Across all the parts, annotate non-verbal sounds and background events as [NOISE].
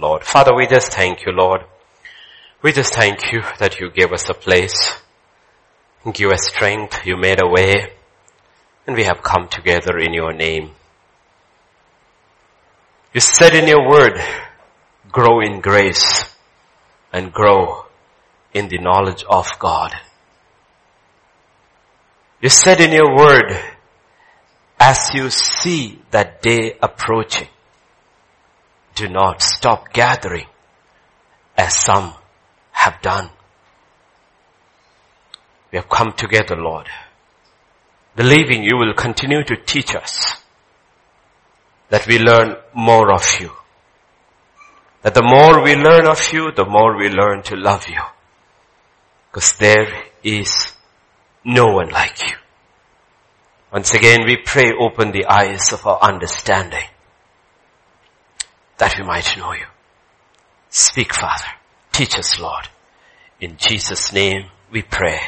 Lord. Father, we just thank you, Lord. We just thank you that you gave us a place, give us strength, you made a way, and we have come together in your name. You said in your word, grow in grace and grow in the knowledge of God. You said in your word, as you see that day approaching, do not stop gathering as some have done. We have come together, Lord, believing you will continue to teach us that we learn more of you. That the more we learn of you, the more we learn to love you. Because there is no one like you. Once again, we pray open the eyes of our understanding that we might know you. Speak, Father. Teach us, Lord. In Jesus' name we pray.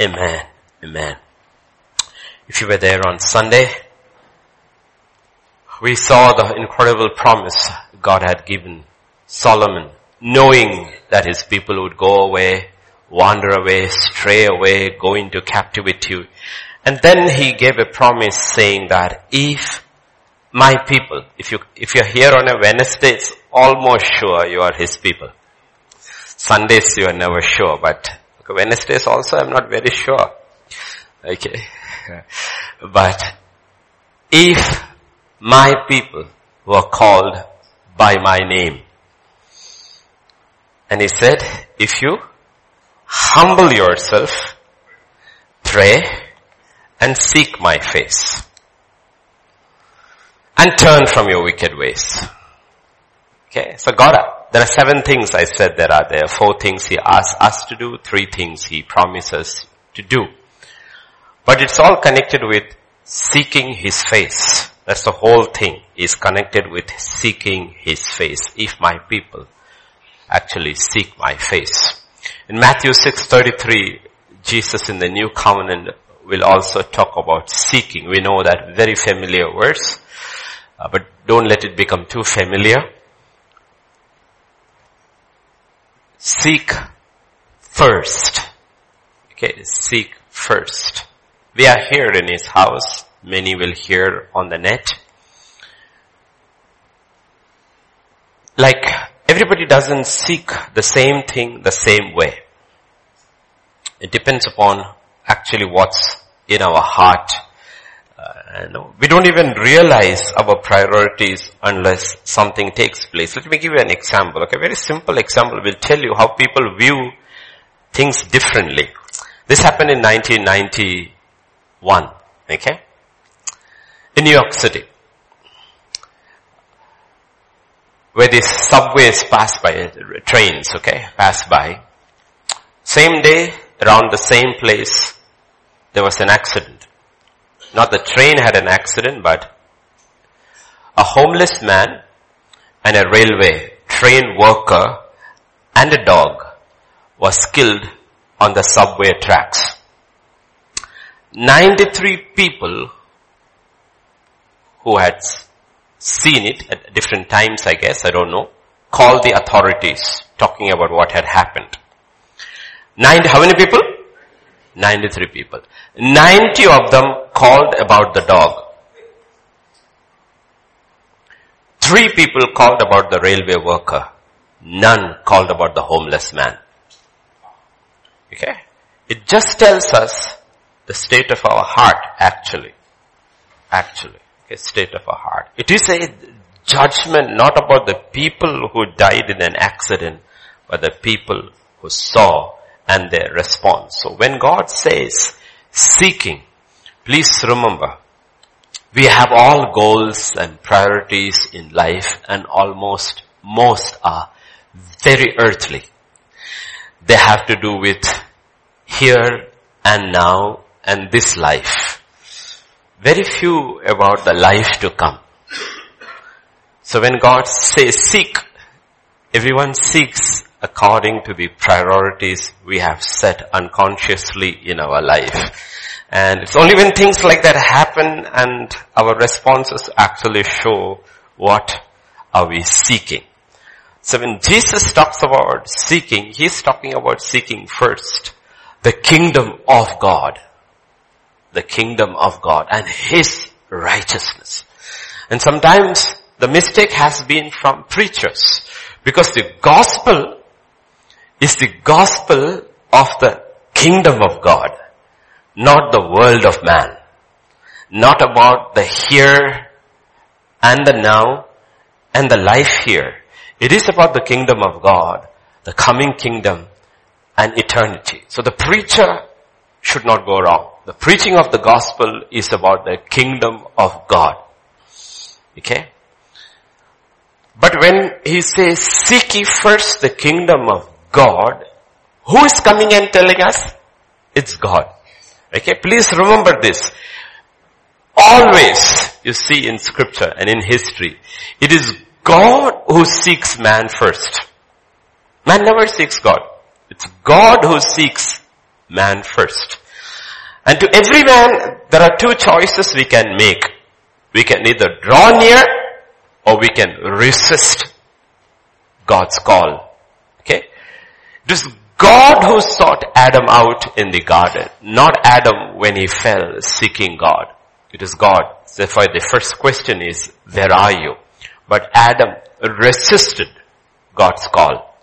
Amen. Amen. If you were there on Sunday, we saw the incredible promise God had given Solomon, knowing that his people would go away, wander away, stray away, go into captivity. And then he gave a promise saying that if my people. If you, if you're here on a Wednesday, it's almost sure you are his people. Sundays you are never sure, but Wednesdays also I'm not very sure. Okay. [LAUGHS] But if my people were called by my name, and he said, if you humble yourself, pray, and seek my face, and turn from your wicked ways. Okay, so God, there are seven things I said there are there. Four things He asks us to do, three things He promises to do. But it's all connected with seeking His face. That's the whole thing is connected with seeking His face. If my people actually seek my face. In Matthew 6:33, Jesus in the new covenant will also talk about seeking. We know that very familiar verse. Uh, but don't let it become too familiar. Seek first. Okay, seek first. We are here in his house. Many will hear on the net. Like everybody doesn't seek the same thing the same way. It depends upon actually what's in our heart Uh, we don't even realize our priorities unless something takes place. Let me give you an example. Okay, very simple example will tell you how people view things differently. This happened in 1991. Okay, in New York City, where these subways pass by, uh, trains. Okay, pass by. Same day, around the same place, there was an accident. Not the train had an accident, but a homeless man and a railway train worker and a dog was killed on the subway tracks. 93 people who had seen it at different times, I guess, I don't know, called the authorities talking about what had happened. Nine, how many people? 93 people. 90 of them called about the dog. Three people called about the railway worker. None called about the homeless man. Okay? It just tells us the state of our heart actually. Actually. Okay, state of our heart. It is a judgment not about the people who died in an accident, but the people who saw and their response. So when God says seeking, please remember, we have all goals and priorities in life and almost most are very earthly. They have to do with here and now and this life. Very few about the life to come. So when God says seek, everyone seeks according to the priorities we have set unconsciously in our life. And it's only when things like that happen and our responses actually show what are we seeking. So when Jesus talks about seeking, he's talking about seeking first the kingdom of God. The kingdom of God and His righteousness. And sometimes the mistake has been from preachers because the gospel is the gospel of the kingdom of God, not the world of man. Not about the here and the now and the life here. It is about the kingdom of God, the coming kingdom and eternity. So the preacher should not go wrong. The preaching of the gospel is about the kingdom of God. Okay? But when he says, seek ye first the kingdom of God, who is coming and telling us? It's God. Okay, please remember this. Always, you see in scripture and in history, it is God who seeks man first. Man never seeks God. It's God who seeks man first. And to every man, there are two choices we can make. We can either draw near or we can resist God's call. It is God who sought Adam out in the garden, not Adam when he fell seeking God. It is God. Therefore the first question is, where are you? But Adam resisted God's call.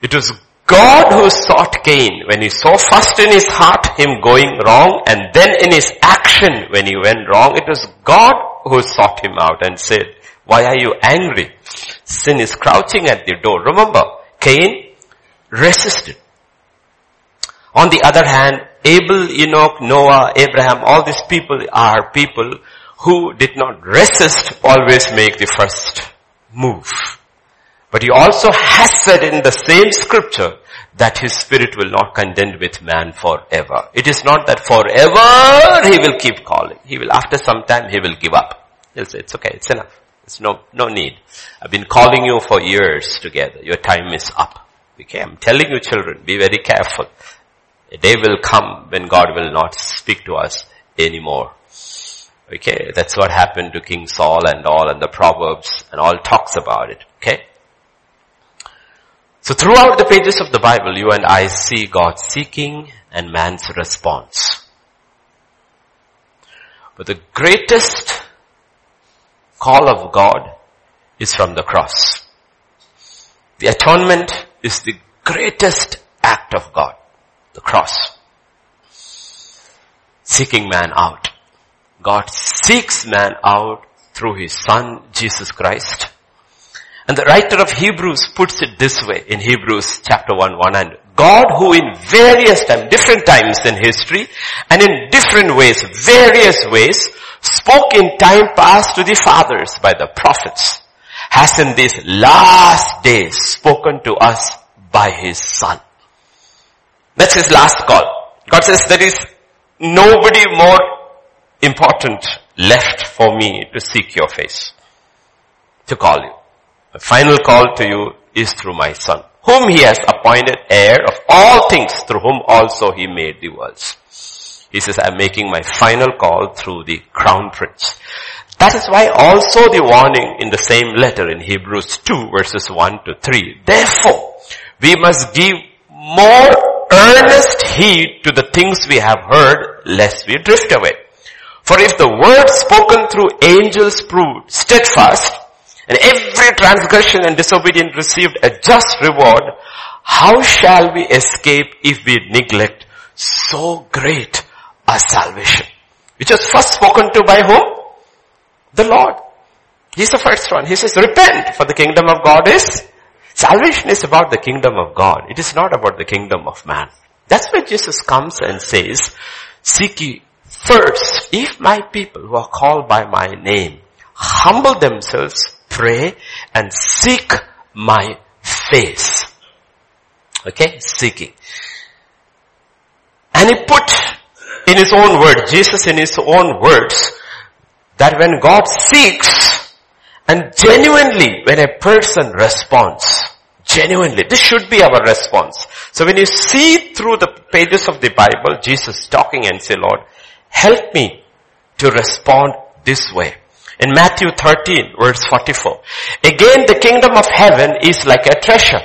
It was God who sought Cain when he saw first in his heart him going wrong and then in his action when he went wrong. It was God who sought him out and said, why are you angry? Sin is crouching at the door. Remember, Cain resisted. On the other hand, Abel, Enoch, Noah, Abraham, all these people are people who did not resist always make the first move. But he also has said in the same scripture that his spirit will not contend with man forever. It is not that forever he will keep calling. He will, after some time, he will give up. He'll say, it's okay, it's enough. It's no, no need. I've been calling you for years together. Your time is up. Okay, I'm telling you children, be very careful. A day will come when God will not speak to us anymore. Okay, that's what happened to King Saul and all and the Proverbs and all talks about it. Okay? So throughout the pages of the Bible, you and I see God seeking and man's response. But the greatest call of God is from the cross. The atonement is the greatest act of God. The cross. Seeking man out. God seeks man out through his son, Jesus Christ. And the writer of Hebrews puts it this way in Hebrews chapter 1, 1 and God who in various times, different times in history and in different ways, various ways, spoke in time past to the fathers by the prophets, has in these last days spoken to us by his son. That's his last call. God says there is nobody more important left for me to seek your face, to call you. The final call to you is through my son, whom he has appointed heir of all things, through whom also he made the worlds. He says, I'm making my final call through the crown prince. That is why also the warning in the same letter in Hebrews 2 verses 1 to 3. Therefore, we must give more earnest heed to the things we have heard lest we drift away. For if the word spoken through angels proved steadfast and every transgression and disobedience received a just reward, how shall we escape if we neglect so great a salvation. Which was first spoken to by whom? The Lord. He's the first one. He says, repent for the kingdom of God is, salvation is about the kingdom of God. It is not about the kingdom of man. That's why Jesus comes and says, seek ye first, if my people who are called by my name humble themselves, pray and seek my face. Okay, seeking. And he put in his own words, Jesus in his own words, that when God seeks and genuinely when a person responds, genuinely, this should be our response. So when you see through the pages of the Bible, Jesus talking and say, Lord, help me to respond this way. In Matthew 13 verse 44. Again the kingdom of heaven is like a treasure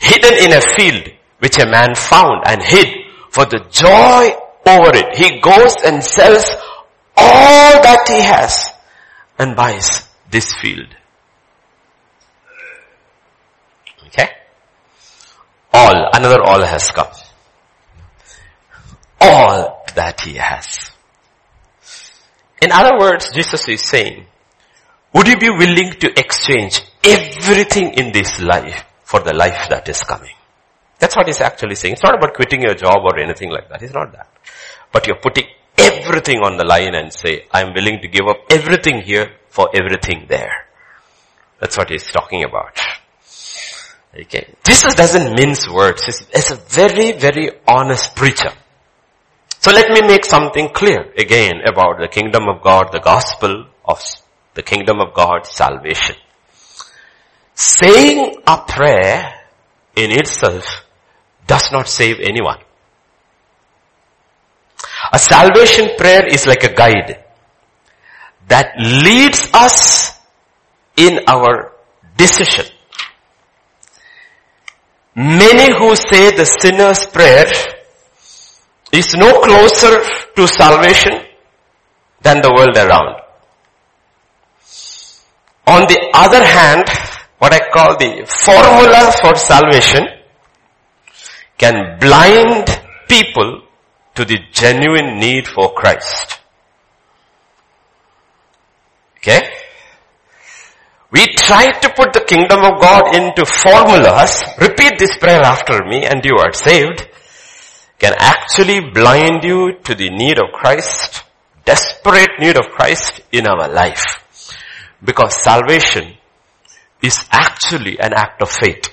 hidden in a field which a man found and hid for the joy over it. He goes and sells all that he has and buys this field. Okay? All, another all has come. All that he has. In other words, Jesus is saying, would you be willing to exchange everything in this life for the life that is coming? That's what he's actually saying. It's not about quitting your job or anything like that. It's not that. But you're putting everything on the line and say, I'm willing to give up everything here for everything there. That's what he's talking about. Okay. Jesus doesn't mince words. He's, a very, very honest preacher. So let me make something clear again about the kingdom of God, the gospel of the kingdom of God, salvation. Saying a prayer in itself does not save anyone. A salvation prayer is like a guide that leads us in our decision. Many who say the sinner's prayer is no closer to salvation than the world around. On the other hand, what I call the formula for salvation can blind people to the genuine need for Christ. Okay? We try to put the kingdom of God into formulas. Repeat this prayer after me and you are saved. Can actually blind you to the need of Christ, desperate need of Christ in our life. Because salvation is actually an act of faith.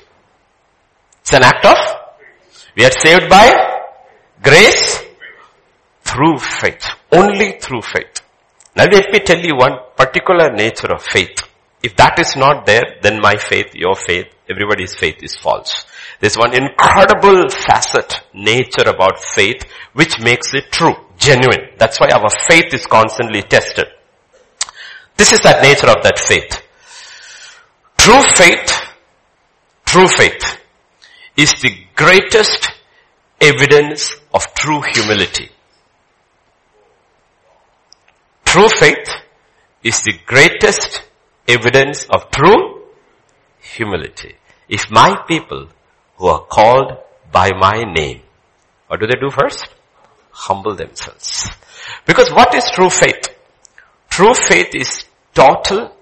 It's an act of, we are saved by grace through faith. Only through faith. Now let me tell you one particular nature of faith. If that is not there, then my faith, your faith, everybody's faith is false. There's one incredible facet, nature about faith, which makes it true, genuine. That's why our faith is constantly tested. This is that nature of that faith. True faith, true faith is the greatest evidence of true humility. True faith is the greatest evidence of true humility. If my people who are called by my name, what do they do first? Humble themselves. Because what is true faith? True faith is total,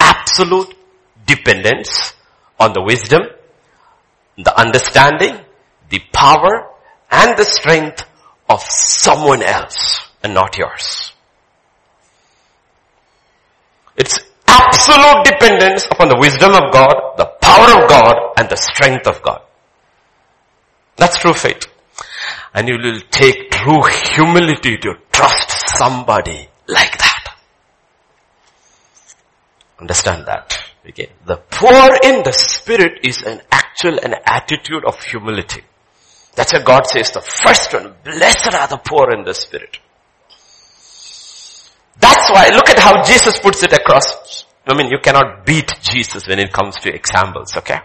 absolute dependence on the wisdom, the understanding, the power, and the strength of someone else and not yours. It's absolute dependence upon the wisdom of God, the power of God, and the strength of God. That's true faith. And you will take true humility to trust somebody like that. Understand that. Okay. The poor in the spirit is an actual an attitude of humility. That's why God says the first one, blessed are the poor in the spirit. That's why, look at how Jesus puts it across. I mean, you cannot beat Jesus when it comes to examples, okay?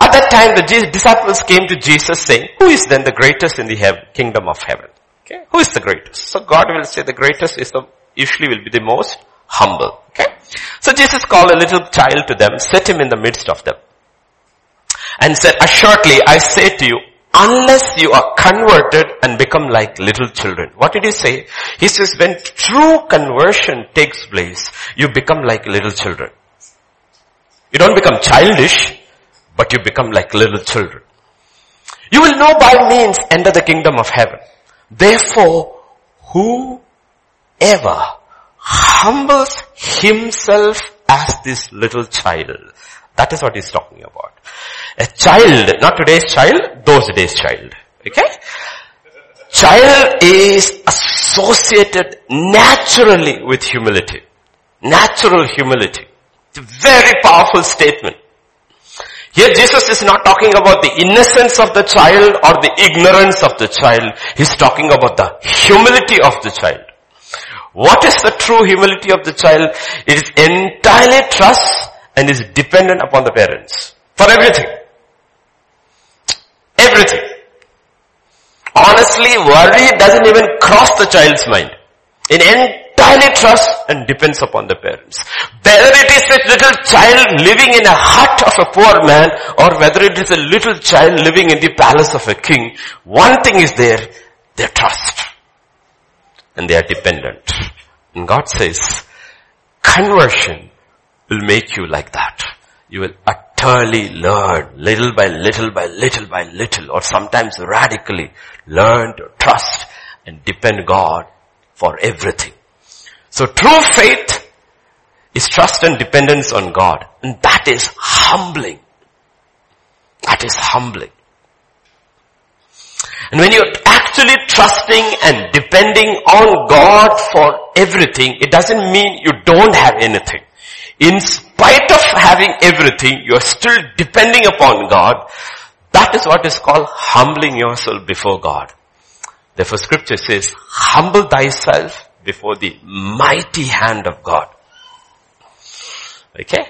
At that time, the disciples came to Jesus saying, who is then the greatest in the kingdom of heaven? Okay? Who is the greatest? So God will say the greatest is the, usually will be the most humble. Okay? So Jesus called a little child to them, set him in the midst of them, and said, assuredly I say to you, unless you are converted and become like little children. What did he say? He says when true conversion takes place, you become like little children. You don't become childish, but you become like little children. You will know by means enter the kingdom of heaven. Therefore, whoever humbles himself as this little child, that is what he's talking about. A child, not today's child, those days child. Okay? Child is associated naturally with humility. Natural humility. It's a very powerful statement. Here Jesus is not talking about the innocence of the child or the ignorance of the child. He's talking about the humility of the child. What is the true humility of the child? It is entirely trust and is dependent upon the parents. For everything. Everything. Honestly, worry doesn't even cross the child's mind. It entirely trusts and depends upon the parents. Whether it is a little child living in a hut of a poor man or whether it is a little child living in the palace of a king, one thing is there, their trust. And they are dependent. And God says, conversion will make you like that. You will utterly learn little by little by little by little or sometimes radically learn to trust and depend God for everything. So true faith is trust and dependence on God. And that is humbling. That is humbling. And when you're actually trusting and depending on God for everything, it doesn't mean you don't have anything. In spite of having everything, you're still depending upon God. That is what is called humbling yourself before God. Therefore scripture says, humble thyself before the mighty hand of God. Okay?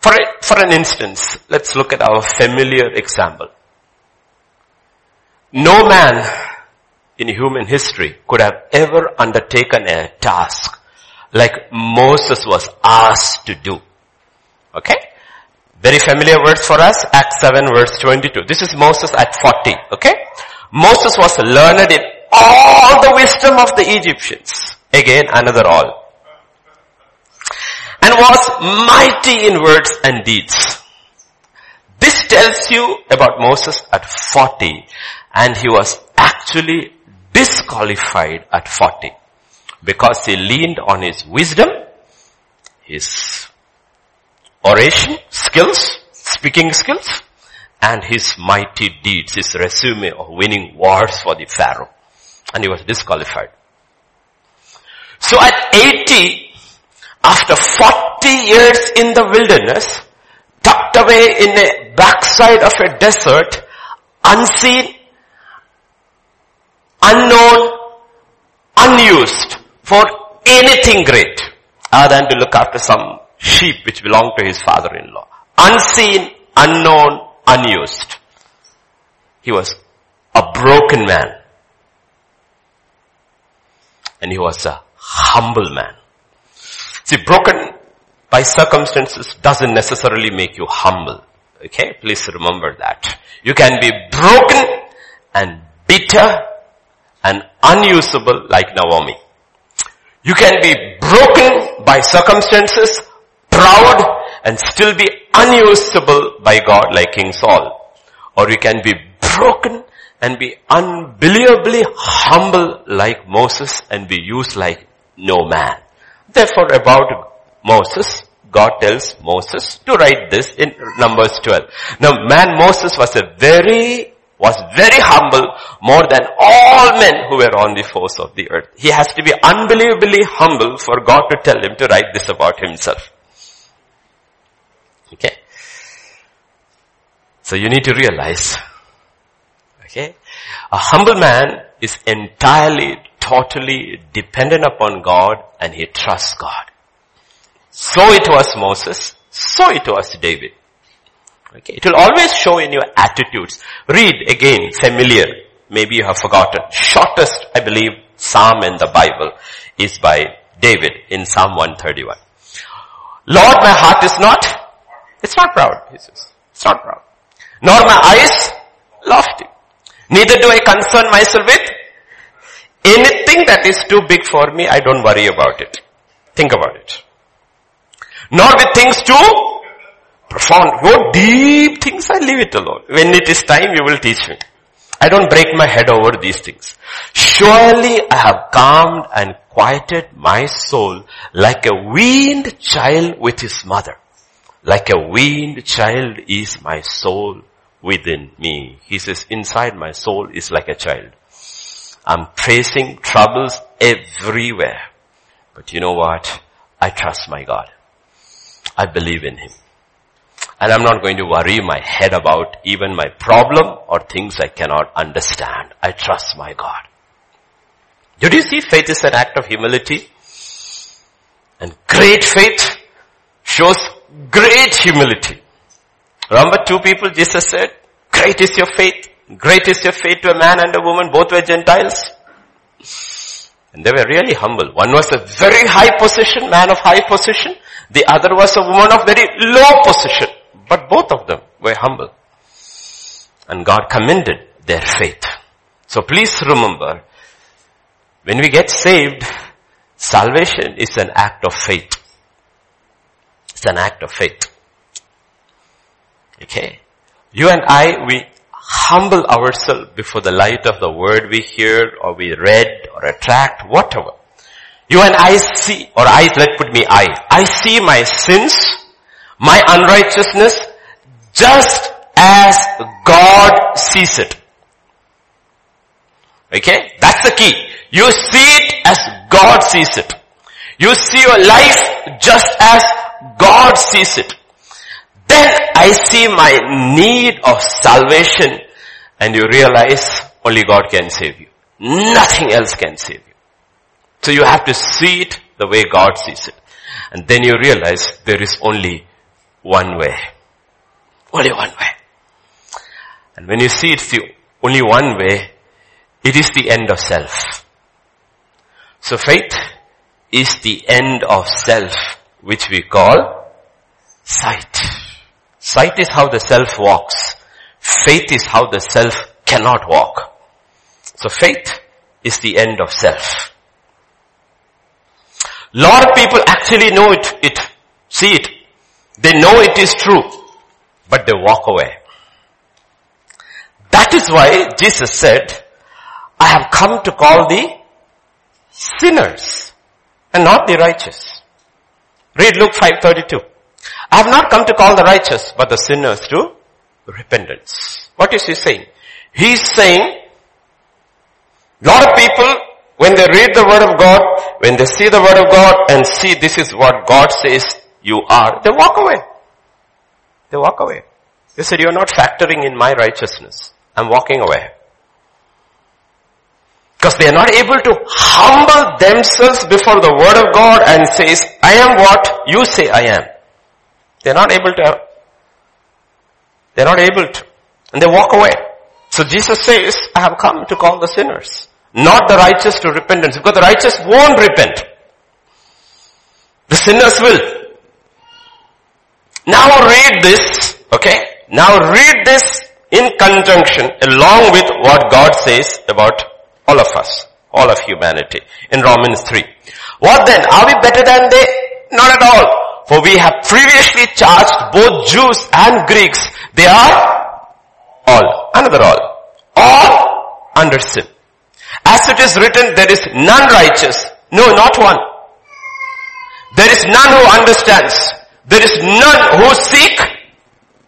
For, a, for an instance, let's look at our familiar example. No man in human history could have ever undertaken a task like Moses was asked to do. Okay? Very familiar words for us, Acts 7 verse 22. This is Moses at 40, okay? Moses was learned in all the wisdom of the Egyptians. Again, another all. And was mighty in words and deeds. This tells you about Moses at 40 and he was actually disqualified at 40 because he leaned on his wisdom, his oration skills, speaking skills, and his mighty deeds, his resume of winning wars for the Pharaoh. And he was disqualified. So at 80, after 40 years in the wilderness, tucked away in a backside of a desert, unseen, unknown, unused for anything great ah, other than to look after some sheep which belonged to his father-in-law. Unseen, unknown, unused. He was a broken man. And he was a humble man. See, broken by circumstances doesn't necessarily make you humble. Okay? Please remember that. You can be broken and bitter and unusable like Naomi. You can be broken by circumstances, proud, and still be unusable by God like King Saul. Or you can be broken and be unbelievably humble like Moses and be used like no man. Therefore about Moses, God tells Moses to write this in Numbers 12. Now man Moses was a very was very humble more than all men who were on the face of the earth. He has to be unbelievably humble for God to tell him to write this about himself. Okay. So you need to realize, okay, a humble man is entirely, totally dependent upon God and he trusts God. So it was Moses, so it was David. Okay, it will always show in your attitudes. Read again, familiar. Maybe you have forgotten. Shortest, I believe, psalm in the Bible is by David in Psalm 131. Lord, my heart is not, it's not proud, he says. It's not proud. Nor my eyes lofty. Neither do I concern myself with anything that is too big for me, I don't worry about it. Think about it. Nor with things too profound, what deep things, I leave it alone. When it is time, you will teach me. I don't break my head over these things. Surely I have calmed and quieted my soul like a weaned child with his mother. Like a weaned child is my soul within me. He says, inside my soul is like a child. I'm facing troubles everywhere. But you know what? I trust my God. I believe in Him. And I'm not going to worry my head about even my problem or things I cannot understand. I trust my God. Did you see faith is an act of humility? And great faith shows great humility. Remember two people Jesus said, great is your faith. Great is your faith to a man and a woman. Both were Gentiles. And they were really humble. One was a very high position, man of high position. The other was a woman of very low position. But both of them were humble. And God commended their faith. So please remember, when we get saved, salvation is an act of faith. It's an act of faith. Okay? You and I, we humble ourselves before the light of the word we hear or we read or attract, whatever. You and I see, or I, let put me I, I see my sins, my unrighteousness, just as God sees it. Okay? That's the key. You see it as God sees it. You see your life just as God sees it. Then I see my need of salvation and you realize only God can save you. Nothing else can save you. So you have to see it the way God sees it. And then you realize there is only one way. Only one way. And when you see it's the only one way, it is the end of self. So faith is the end of self, which we call sight. Sight is how the self walks. Faith is how the self cannot walk. So faith is the end of self. Lot of people actually know it, it, see it. They know it is true, but they walk away. That is why Jesus said, I have come to call the sinners and not the righteous. Read Luke 5.32. I have not come to call the righteous, but the sinners to repentance. What is he saying? He's saying, a lot of people, when they read the word of God, when they see the word of God and see this is what God says you are, they walk away. They walk away. They said, you're not factoring in my righteousness. I'm walking away. Because they are not able to humble themselves before the word of God and says, I am what you say I am. They're not able to. They're not able to. And they walk away. So Jesus says, I have come to call the sinners. Not the righteous to repentance. Because the righteous won't repent. The sinners will. Now read this, okay? Now read this in conjunction along with what God says about all of us, all of humanity in Romans 3. What then? Are we better than they? Not at all. For we have previously charged both Jews and Greeks. They are all. Another all. All under sin. As it is written, there is none righteous. No, not one. There is none who understands. There is none who seek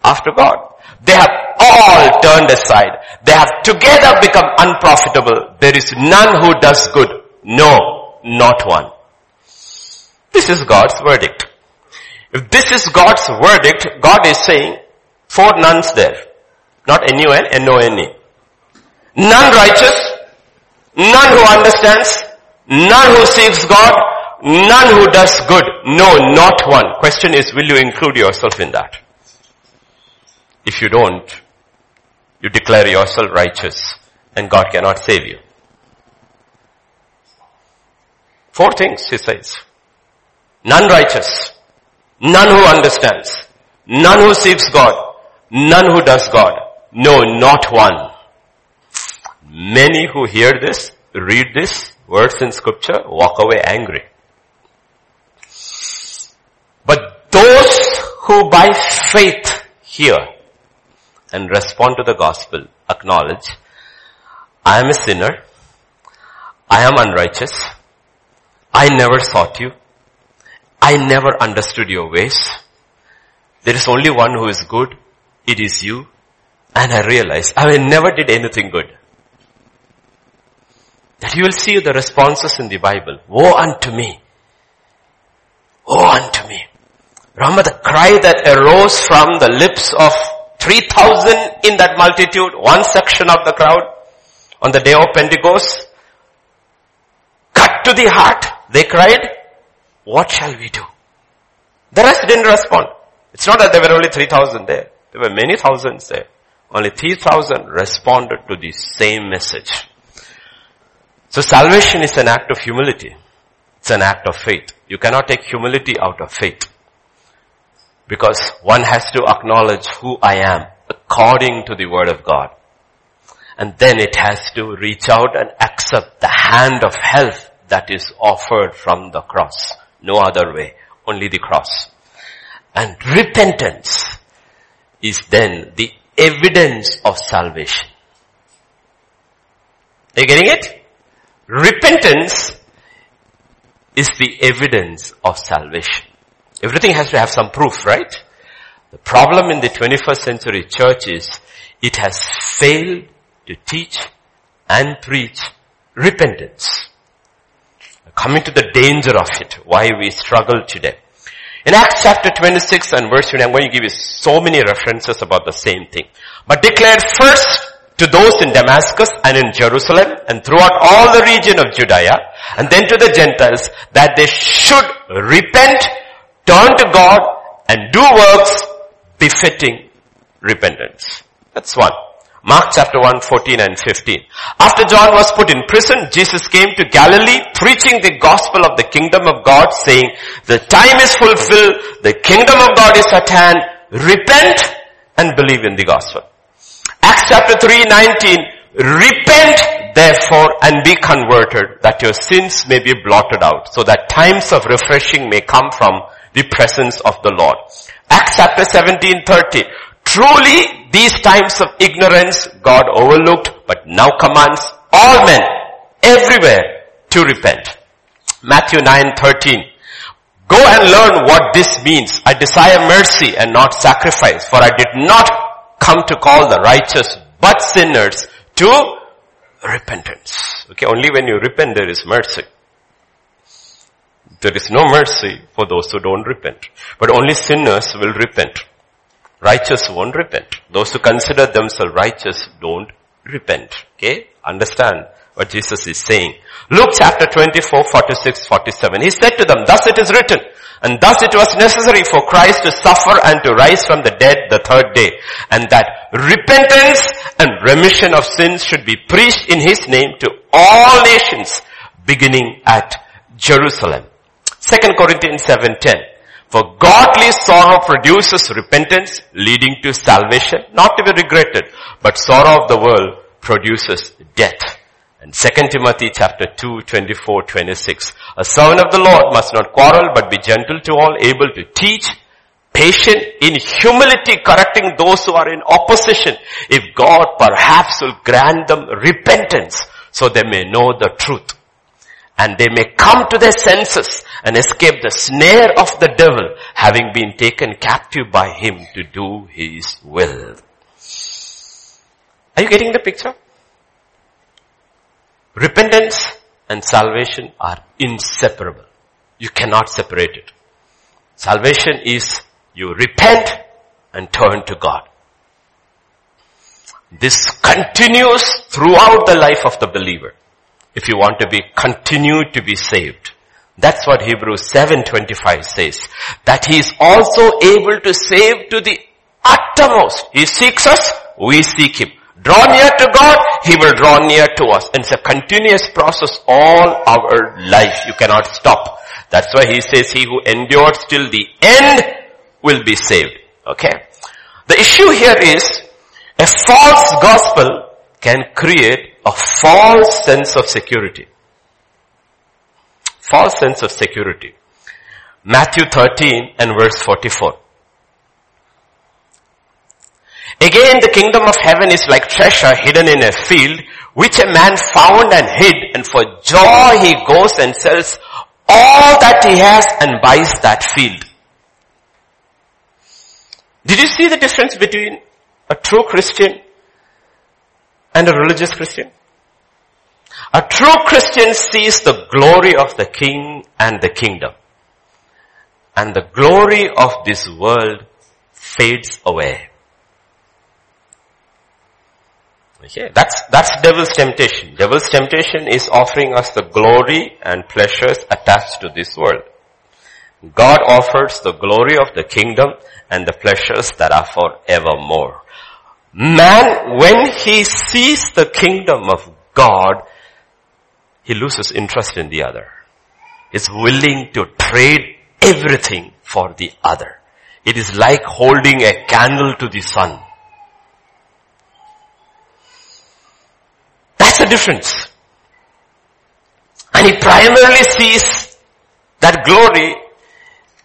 after God. They have all turned aside. They have together become unprofitable. There is none who does good. No, not one. This is God's verdict. If this is God's verdict, God is saying, four nuns there. Not N-U-N, N-O-N-E. None righteous, none who understands, none who seeks God, none who does good. No, not one. Question is, will you include yourself in that? If you don't, you declare yourself righteous and God cannot save you. Four things, he says. None righteous, None who understands. None who seeks God. None who does God. No, not one. Many who hear this, read this, words in scripture, walk away angry. But those who by faith hear and respond to the gospel acknowledge, I am a sinner. I am unrighteous. I never sought you. I never understood your ways. There is only one who is good. It is you. And I realized I never did anything good. That you will see the responses in the Bible. Woe unto me. Woe unto me. Remember the cry that arose from the lips of 3,000 in that multitude, one section of the crowd on the day of Pentecost? cut to the heart. They cried, what shall we do? The rest didn't respond. It's not that there were only 3,000 there. There were many thousands there. Only 3,000 responded to the same message. So salvation is an act of humility. It's an act of faith. You cannot take humility out of faith. Because one has to acknowledge who I am according to the word of God. And then it has to reach out and accept the hand of help that is offered from the cross. No other way. Only the cross. And repentance is then the evidence of salvation. Are you getting it? Repentance is the evidence of salvation. Everything has to have some proof, right? The problem in the 21st century church is it has failed to teach and preach repentance. Coming to the danger of it, why we struggle today. In Acts chapter 26 and verse 20, I'm going to give you so many references about the same thing. But declared first to those in Damascus and in Jerusalem and throughout all the region of Judea and then to the Gentiles that they should repent, turn to God and do works befitting repentance. That's one. Mark chapter 1, 14 and 15. After John was put in prison, Jesus came to Galilee preaching the gospel of the kingdom of God saying, the time is fulfilled, the kingdom of God is at hand, repent and believe in the gospel. Acts chapter 3, 19, repent therefore and be converted that your sins may be blotted out so that times of refreshing may come from the presence of the Lord. Acts chapter 17, 30, Truly, these times of ignorance God overlooked, but now commands all men everywhere to repent. Matthew 9, 13. Go and learn what this means. I desire mercy and not sacrifice, for I did not come to call the righteous, but sinners to repentance. Okay, only when you repent there is mercy. There is no mercy for those who don't repent. But only sinners will repent. Righteous won't repent. Those who consider themselves righteous don't repent. Okay? Understand what Jesus is saying. Luke chapter 24, 46, 47. He said to them, thus it is written, and thus it was necessary for Christ to suffer and to rise from the dead the third day, and that repentance and remission of sins should be preached in his name to all nations, beginning at Jerusalem. 2 Corinthians 7.10. For godly sorrow produces repentance leading to salvation, not to be regretted, but sorrow of the world produces death. And 2 Timothy chapter 2, 24, 26. A servant of the Lord must not quarrel, but be gentle to all, able to teach, patient in humility, correcting those who are in opposition, if God perhaps will grant them repentance, so they may know the truth and they may come to their senses and escape the snare of the devil having been taken captive by him to do his will. Are you getting the picture? Repentance and salvation are inseparable. You cannot separate it. Salvation is you repent and turn to God. This continues throughout the life of the believer if you want to be, continue to be saved. That's what Hebrews 7.25 says. That He is also able to save to the uttermost. He seeks us, we seek Him. Draw near to God, He will draw near to us. And it's a continuous process all our life. You cannot stop. That's why He says, He who endures till the end will be saved. Okay? The issue here is, a false gospel can create a false sense of security. False sense of security. Matthew 13 and verse 44. Again, the kingdom of heaven is like treasure hidden in a field, which a man found and hid, and for joy he goes and sells all that he has and buys that field. Did you see the difference between a true Christian and a religious Christian. A true Christian sees the glory of the king and the kingdom. And the glory of this world fades away. Okay, that's, that's devil's temptation. Devil's temptation is offering us the glory and pleasures attached to this world. God offers the glory of the kingdom and the pleasures that are forevermore. Man, when he sees the kingdom of God, he loses interest in the other. He's willing to trade everything for the other. It is like holding a candle to the sun. That's the difference. And he primarily sees that glory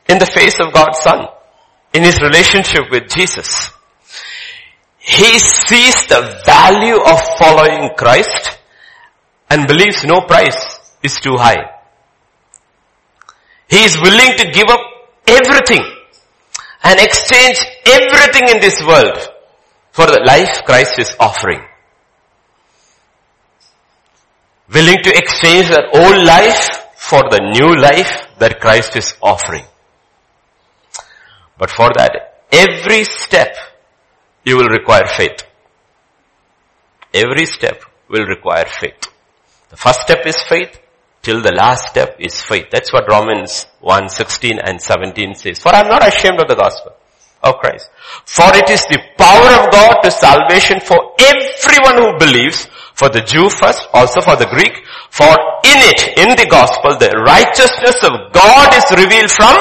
in the face of God's Son, in his relationship with Jesus. He sees the value of following Christ and believes no price is too high. He is willing to give up everything and exchange everything in this world for the life Christ is offering. Willing to exchange their old life for the new life that Christ is offering. But for that, every step you will require faith. Every step will require faith. The first step is faith, till the last step is faith. That's what Romans 1, 16 and 17 says. For I'm not ashamed of the gospel of Christ. For it is the power of God to salvation for everyone who believes, for the Jew first, also for the Greek, for in it, in the gospel, the righteousness of God is revealed from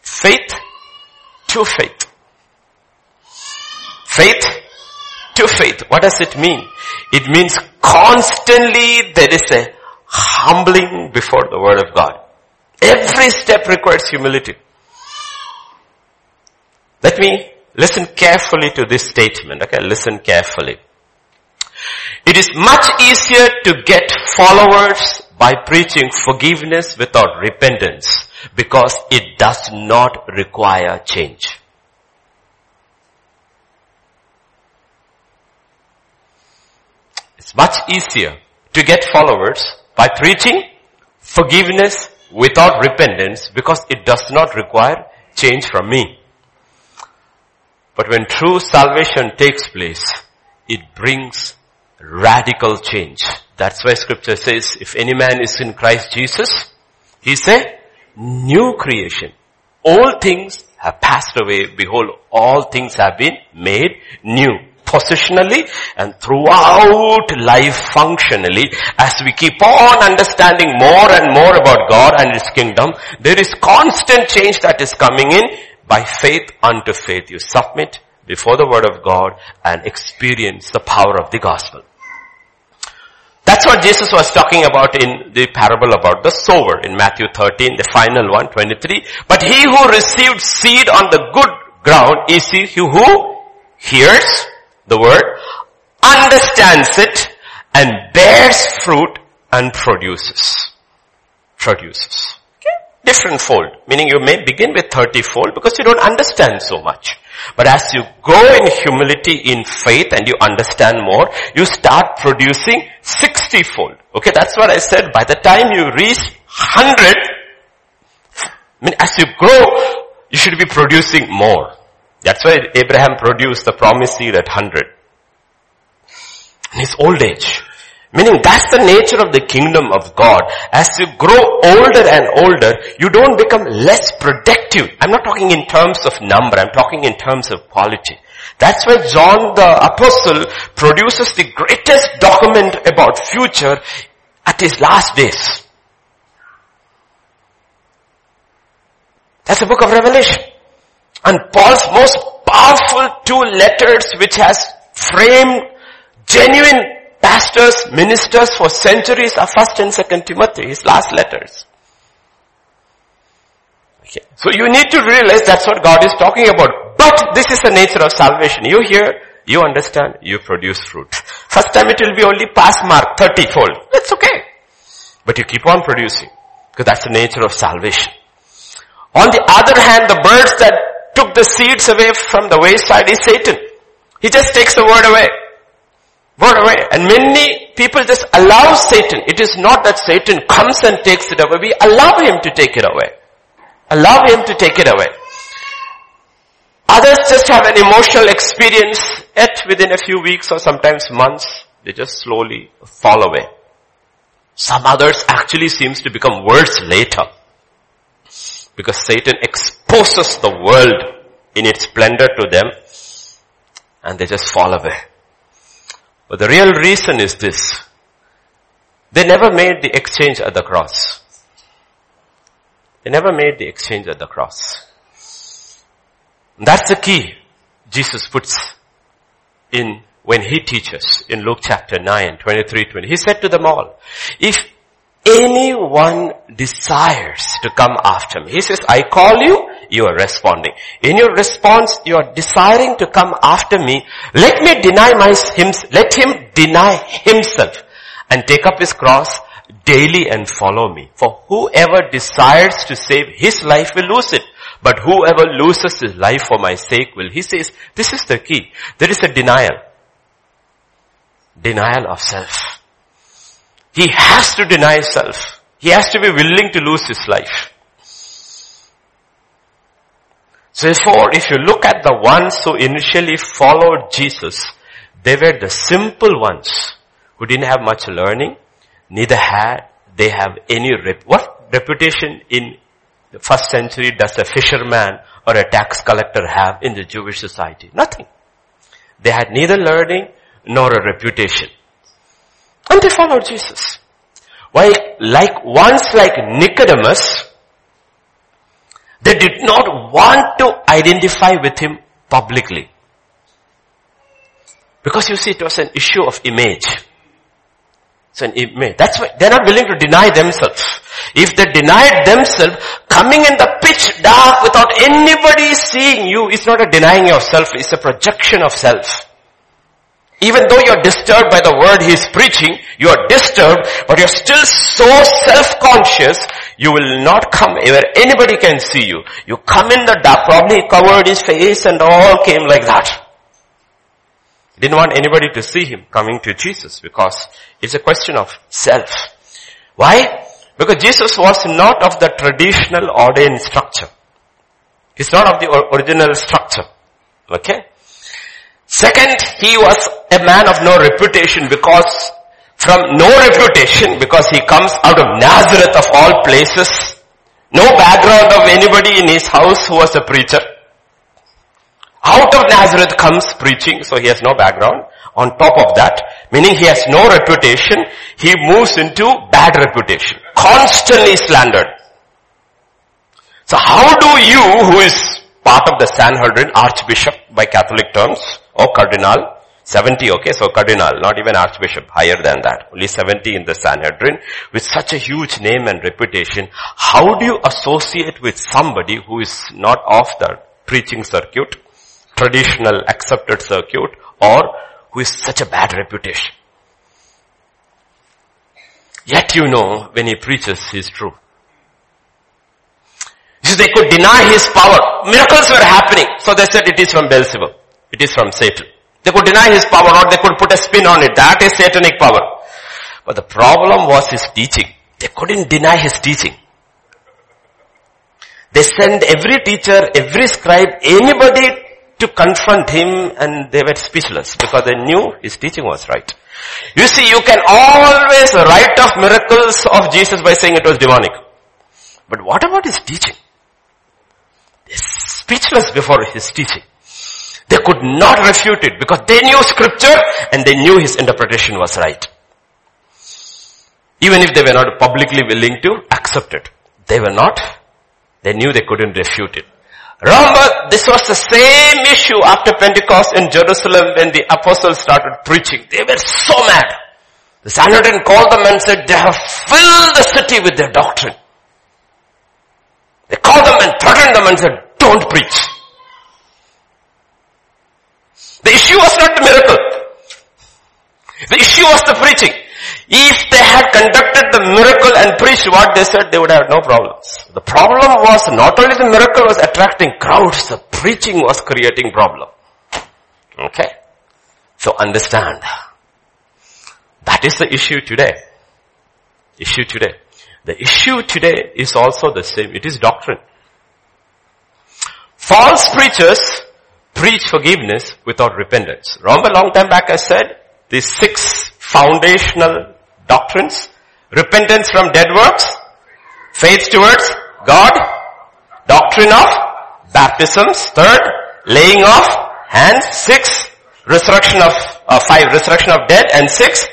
faith to faith. Faith to faith. What does it mean? It means constantly there is a humbling before the word of God. Every step requires humility. Let me listen carefully to this statement. Okay, listen carefully. It is much easier to get followers by preaching forgiveness without repentance because it does not require change. It's much easier to get followers by preaching forgiveness without repentance because it does not require change from me. But when true salvation takes place, it brings radical change. That's why scripture says, if any man is in Christ Jesus, he's a new creation. All things have passed away. Behold, all things have been made new. Positionally and throughout life functionally, as we keep on understanding more and more about God and His kingdom, there is constant change that is coming in by faith unto faith. You submit before the word of God and experience the power of the gospel. That's what Jesus was talking about in the parable about the sower in Matthew 13, the final one, 23. But he who received seed on the good ground is he who hears the word, understands it, and bears fruit and produces. Produces. Okay? Different fold. Meaning you may begin with 30 fold because you don't understand so much. But as you grow in humility, in faith, and you understand more, you start producing 60 fold. Okay, that's what I said. By the time you reach 100, I mean, as you grow, you should be producing more. That's why Abraham produced the promised seed at 100. In his old age. Meaning that's the nature of the kingdom of God. As you grow older and older, you don't become less productive. I'm not talking in terms of number, I'm talking in terms of quality. That's why John the apostle produces the greatest document about future at his last days. That's the book of Revelation. And Paul's most powerful two letters which has framed genuine pastors, ministers for centuries are first and second Timothy, his last letters. Okay. So you need to realize that's what God is talking about. But this is the nature of salvation. You hear, you understand, you produce fruit. First time it will be only pass mark, 30 fold. That's okay. But you keep on producing. Because that's the nature of salvation. On the other hand, the birds that took the seeds away from the wayside is Satan. He just takes the word away word away. And many people just allow Satan. It is not that Satan comes and takes it away. We allow him to take it away. Allow him to take it away. Others just have an emotional experience, yet within a few weeks or sometimes months, they just slowly fall away. Some others actually seems to become worse later. Because Satan exposes the world in its splendor to them and they just fall away. But the real reason is this. They never made the exchange at the cross. They never made the exchange at the cross. That's the key Jesus puts in when he teaches in Luke chapter 9, 23, 20. He said to them all, if anyone desires to come after me, he says, I call you, you are responding. In your response, you are desiring to come after me. Let me deny my, him, let him deny himself and take up his cross daily and follow me. For whoever desires to save his life will lose it. But whoever loses his life for my sake will. He says, this is the key. There is a denial. Denial of self. He has to deny self. He has to be willing to lose his life. Therefore, if you look at the ones who initially followed Jesus, they were the simple ones who didn't have much learning, neither had they have any rep- what reputation in the first century does a fisherman or a tax collector have in the Jewish society? Nothing. They had neither learning nor a reputation. And they followed Jesus. Why, like once like Nicodemus, they did not want to identify with him publicly. Because you see, it was an issue of image. It's an image. That's why they're not willing to deny themselves. If they denied themselves, coming in the pitch dark without anybody seeing you is not a denying yourself, it's a projection of self. Even though you're disturbed by the word he's preaching, you are disturbed, but you're still so self-conscious, you will not come where anybody can see you. You come in the dark, probably covered his face and all came like that. Didn't want anybody to see him coming to Jesus because it's a question of self. Why? Because Jesus was not of the traditional ordained structure. He's not of the original structure. Okay? Second, he was a man of no reputation because from no reputation because he comes out of Nazareth of all places. No background of anybody in his house who was a preacher. Out of Nazareth comes preaching, so he has no background. On top of that, meaning he has no reputation, he moves into bad reputation. Constantly slandered. So how do you, who is part of the Sanhedrin, archbishop by Catholic terms, or cardinal, 70, okay, so cardinal, not even archbishop, higher than that. Only 70 in the Sanhedrin, with such a huge name and reputation, how do you associate with somebody who is not of the preaching circuit, traditional accepted circuit or who is such a bad reputation. Yet you know when he preaches he's true. See, they could deny his power. Miracles were happening. So they said it is from Beelzebub. It is from Satan. They could deny his power or they could put a spin on it. That is satanic power. But the problem was his teaching. They couldn't deny his teaching. They sent every teacher, every scribe, anybody to confront him and they were speechless because they knew his teaching was right. You see, you can always write off miracles of Jesus by saying it was demonic. But what about his teaching? They're speechless before his teaching. They could not refute it because they knew scripture and they knew his interpretation was right. Even if they were not publicly willing to accept it. They were not. They knew they couldn't refute it. Remember, this was the same issue after Pentecost in Jerusalem when the apostles started preaching. They were so mad. The Sanhedrin called them and said, they have filled the city with their doctrine. They called them and threatened them and said, don't preach. The issue was not the miracle. The issue was the preaching. If they had conducted the miracle and preached what they said, they would have no problems. The problem was not only the miracle was attracting crowds, the preaching was creating problem. Okay? So understand. That is the issue today. Issue today. The issue today is also the same. It is doctrine. False preachers preach forgiveness without repentance. Remember long time back I said, these six foundational doctrines, repentance from dead works, faith towards God, doctrine of baptisms, third, laying of hands, six, resurrection of, uh, five, resurrection of dead, and six,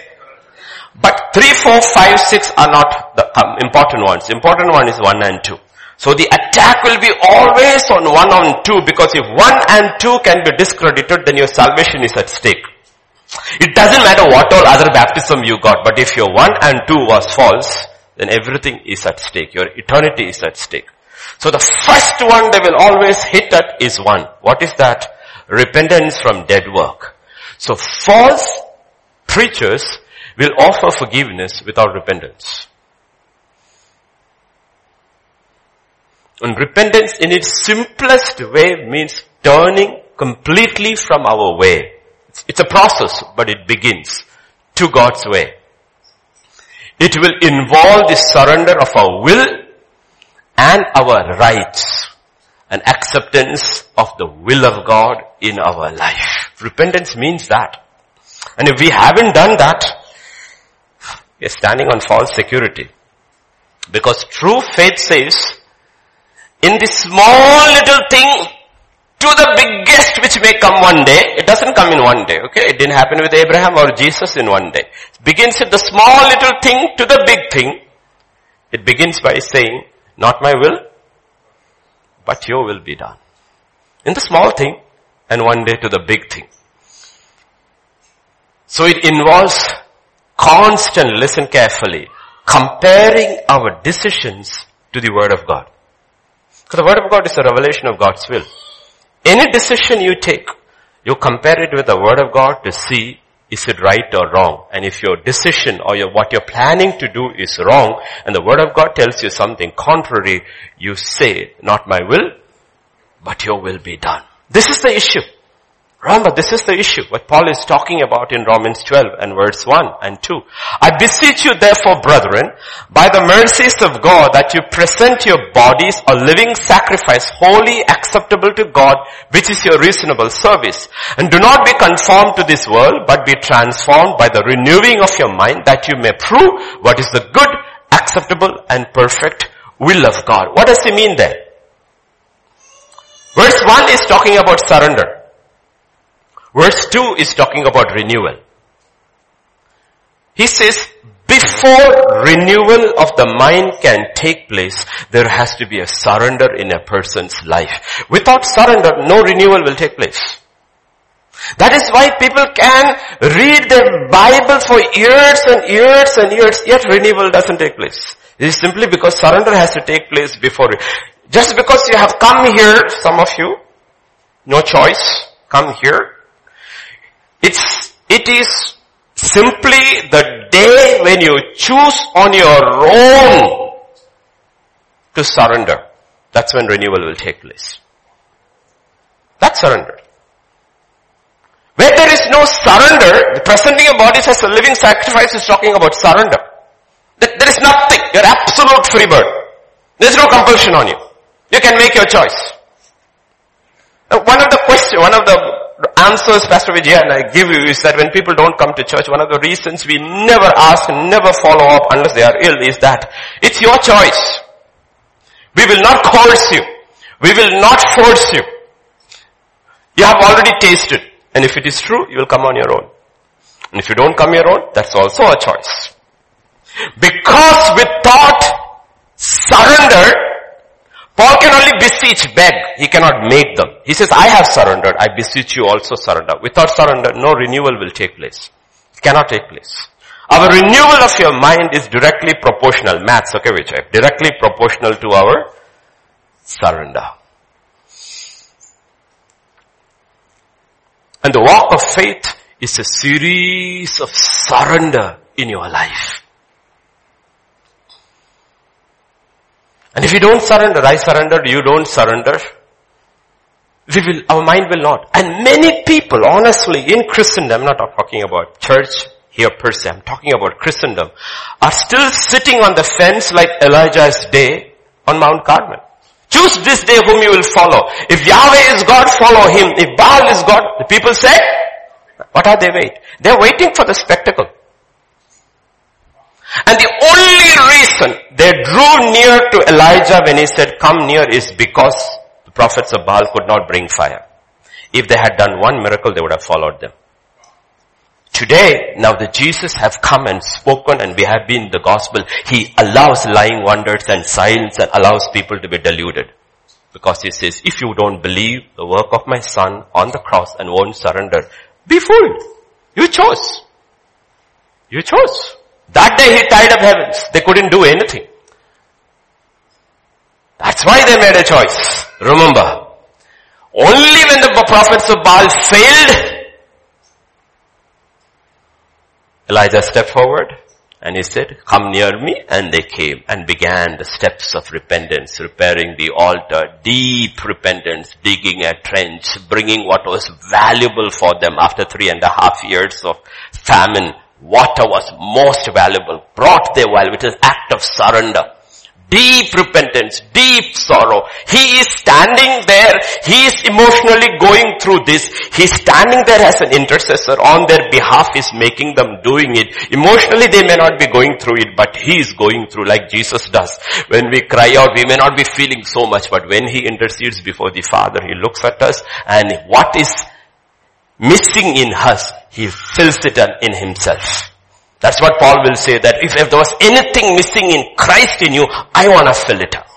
but three, four, five, six are not the um, important ones. Important one is one and two. So the attack will be always on one and two because if one and two can be discredited, then your salvation is at stake. It doesn't matter what all other baptism you got, but if your one and two was false, then everything is at stake. Your eternity is at stake. So the first one they will always hit at is one. What is that? Repentance from dead work. So false preachers will offer forgiveness without repentance. And repentance in its simplest way means turning completely from our way. It's a process, but it begins to God's way. It will involve the surrender of our will and our rights and acceptance of the will of God in our life. Repentance means that. And if we haven't done that, we are standing on false security. Because true faith says, in this small little thing to the biggest which may come one day, it doesn't come in one day, okay? It didn't happen with Abraham or Jesus in one day. It begins with the small little thing to the big thing. It begins by saying, not my will, but your will be done. In the small thing and one day to the big thing. So it involves constant, listen carefully, comparing our decisions to the Word of God. Because the Word of God is a revelation of God's will. Any decision you take, you compare it with the Word of God to see is it right or wrong? And if your decision or your, what you're planning to do is wrong and the Word of God tells you something contrary, you say, not my will, but your will be done. This is the issue. Remember, this is the issue, what Paul is talking about in Romans 12 and verse 1 and 2. I beseech you therefore, brethren, by the mercies of God, that you present your bodies a living sacrifice, wholly acceptable to God, which is your reasonable service. And do not be conformed to this world, but be transformed by the renewing of your mind, that you may prove what is the good, acceptable, and perfect will of God. What does he mean there? Verse 1 is talking about surrender. Verse 2 is talking about renewal. He says, before renewal of the mind can take place, there has to be a surrender in a person's life. Without surrender, no renewal will take place. That is why people can read their Bible for years and years and years, yet renewal doesn't take place. It is simply because surrender has to take place before it. Just because you have come here, some of you, no choice, come here, it's, it is simply the day when you choose on your own to surrender. That's when renewal will take place. That's surrender. Where there is no surrender, presenting your bodies as a living sacrifice is talking about surrender. There is nothing. You're absolute free bird. There's no compulsion on you. You can make your choice. one of the question, one of the answers Pastor Vijay and I give you is that when people don't come to church, one of the reasons we never ask, never follow up unless they are ill is that it's your choice. We will not coerce you. We will not force you. You have already tasted. And if it is true, you will come on your own. And if you don't come your own, that's also a choice. Because without surrender, Paul can only beseech, beg. He cannot make them. He says, I have surrendered. I beseech you also surrender. Without surrender, no renewal will take place. It cannot take place. Our renewal of your mind is directly proportional. Maths, okay, which I directly proportional to our surrender. And the walk of faith is a series of surrender in your life. And if you don't surrender, I surrender, you don't surrender, we will, our mind will not. And many people, honestly, in Christendom, I'm not talking about church here per se, I'm talking about Christendom, are still sitting on the fence like Elijah's day on Mount Carmel. Choose this day whom you will follow. If Yahweh is God, follow him. If Baal is God, the people say, what are they wait? They're waiting for the spectacle. And the only reason they drew near to Elijah when he said, come near is because the prophets of Baal could not bring fire. If they had done one miracle, they would have followed them. Today, now that Jesus have come and spoken and we have been the gospel, He allows lying wonders and signs and allows people to be deluded. Because He says, if you don't believe the work of my son on the cross and won't surrender, be fooled. You chose. You chose. That day He tied up heavens. They couldn't do anything. That's why they made a choice. Remember, only when the prophets of Baal failed, Elijah stepped forward and he said, come near me. And they came and began the steps of repentance, repairing the altar, deep repentance, digging a trench, bringing what was valuable for them after three and a half years of famine. Water was most valuable, brought their while, which is act of surrender. Deep repentance, deep sorrow. He is standing there. He is emotionally going through this. He's standing there as an intercessor on their behalf is making them doing it. Emotionally they may not be going through it, but he is going through like Jesus does. When we cry out, we may not be feeling so much, but when he intercedes before the Father, he looks at us and what is missing in us, he fills it in himself. That's what Paul will say that if, if there was anything missing in Christ in you, I want to fill it up.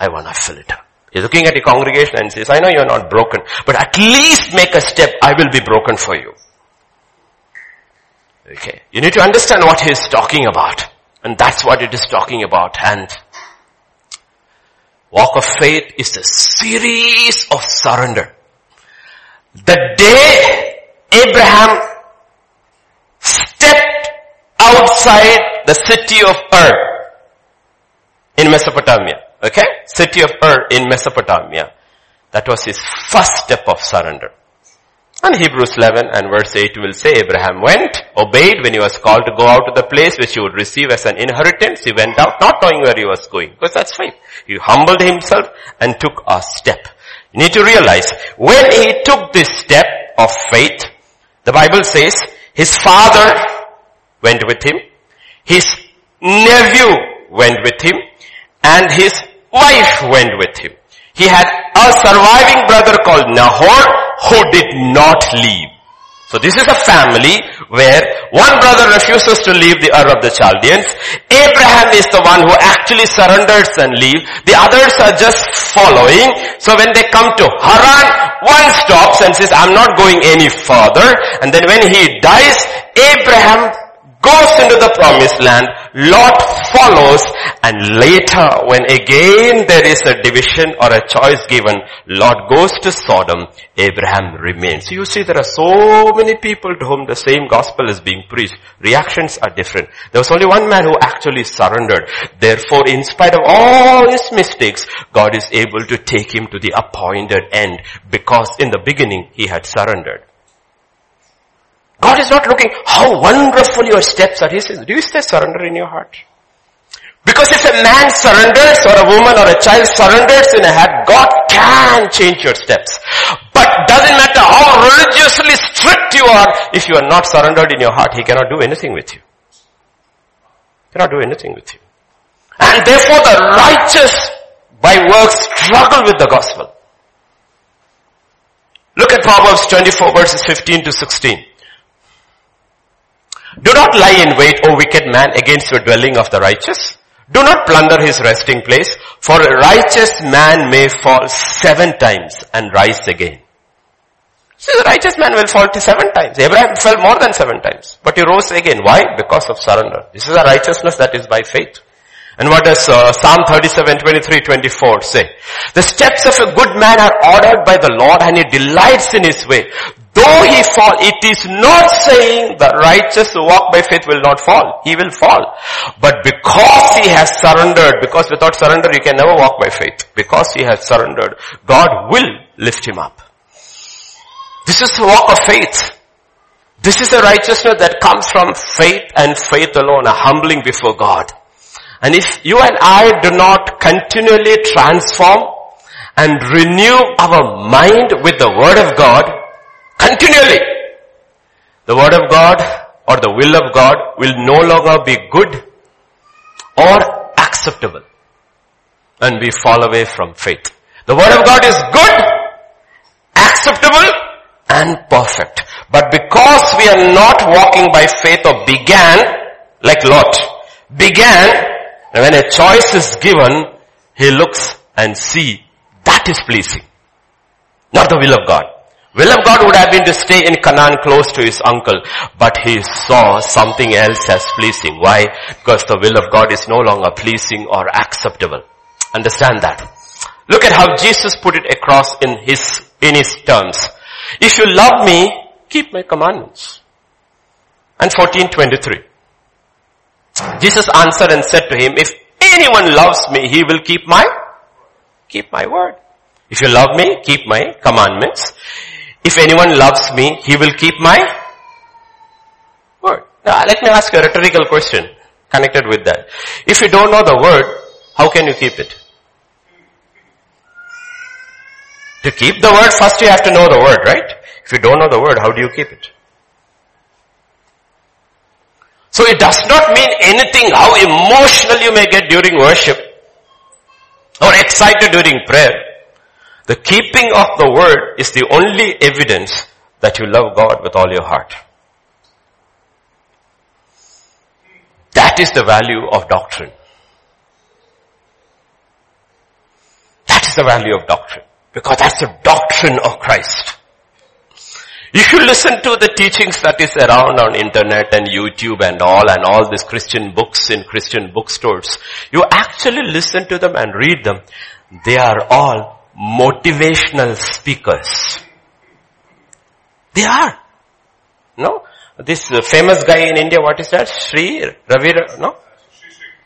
I want to fill it up. He's looking at the congregation and says, I know you're not broken, but at least make a step. I will be broken for you. Okay. You need to understand what he's talking about. And that's what it is talking about. And walk of faith is a series of surrender. The day Abraham stepped outside the city of Ur in Mesopotamia. Okay? City of Ur in Mesopotamia. That was his first step of surrender. And Hebrews 11 and verse 8 will say Abraham went, obeyed when he was called to go out to the place which he would receive as an inheritance. He went out not knowing where he was going because that's faith. He humbled himself and took a step. You need to realize when he took this step of faith, the Bible says his father went with him. His nephew went with him. And his wife went with him. He had a surviving brother called Nahor who did not leave. So this is a family where one brother refuses to leave the Ur of the Chaldeans. Abraham is the one who actually surrenders and leaves. The others are just following. So when they come to Haran, one stops and says, I'm not going any further. And then when he dies, Abraham goes into the promised land, Lot follows, and later when again there is a division or a choice given, Lot goes to Sodom, Abraham remains. You see there are so many people to whom the same gospel is being preached. Reactions are different. There was only one man who actually surrendered. Therefore, in spite of all his mistakes, God is able to take him to the appointed end because in the beginning he had surrendered. God is not looking how wonderful your steps are. He says, do you stay surrender in your heart? Because if a man surrenders or a woman or a child surrenders in a heart, God can change your steps. But doesn't matter how religiously strict you are, if you are not surrendered in your heart, He cannot do anything with you. He Cannot do anything with you. And therefore the righteous by works struggle with the gospel. Look at Proverbs 24 verses 15 to 16. Do not lie in wait, O wicked man, against the dwelling of the righteous. Do not plunder his resting place, for a righteous man may fall seven times and rise again. See, the righteous man will fall to seven times. Abraham fell more than seven times, but he rose again. Why? Because of surrender. This is a righteousness that is by faith. And what does uh, Psalm 37, 23, 24 say? The steps of a good man are ordered by the Lord and he delights in his way. Though he fall, it is not saying the righteous who walk by faith will not fall. He will fall. But because he has surrendered, because without surrender you can never walk by faith. Because he has surrendered, God will lift him up. This is the walk of faith. This is a righteousness that comes from faith and faith alone, a humbling before God. And if you and I do not continually transform and renew our mind with the word of God, continually, the word of God or the will of God will no longer be good or acceptable and we fall away from faith. The word of God is good, acceptable and perfect. But because we are not walking by faith or began, like Lot, began, when a choice is given, he looks and see that is pleasing. Not the will of God. Will of God would have been to stay in Canaan close to his uncle, but he saw something else as pleasing. Why? Because the will of God is no longer pleasing or acceptable. Understand that. Look at how Jesus put it across in his, in his terms. If you love me, keep my commandments. And 1423. Jesus answered and said to him, if anyone loves me, he will keep my, keep my word. If you love me, keep my commandments. If anyone loves me, he will keep my word. Now let me ask a rhetorical question connected with that. If you don't know the word, how can you keep it? To keep the word, first you have to know the word, right? If you don't know the word, how do you keep it? So it does not mean anything how emotional you may get during worship or excited during prayer. The keeping of the word is the only evidence that you love God with all your heart. That is the value of doctrine. That is the value of doctrine. Because that's the doctrine of Christ. If you listen to the teachings that is around on internet and YouTube and all and all these Christian books in Christian bookstores, you actually listen to them and read them. They are all motivational speakers. They are. No? This uh, famous guy in India, what is that? Sri Ravi, no?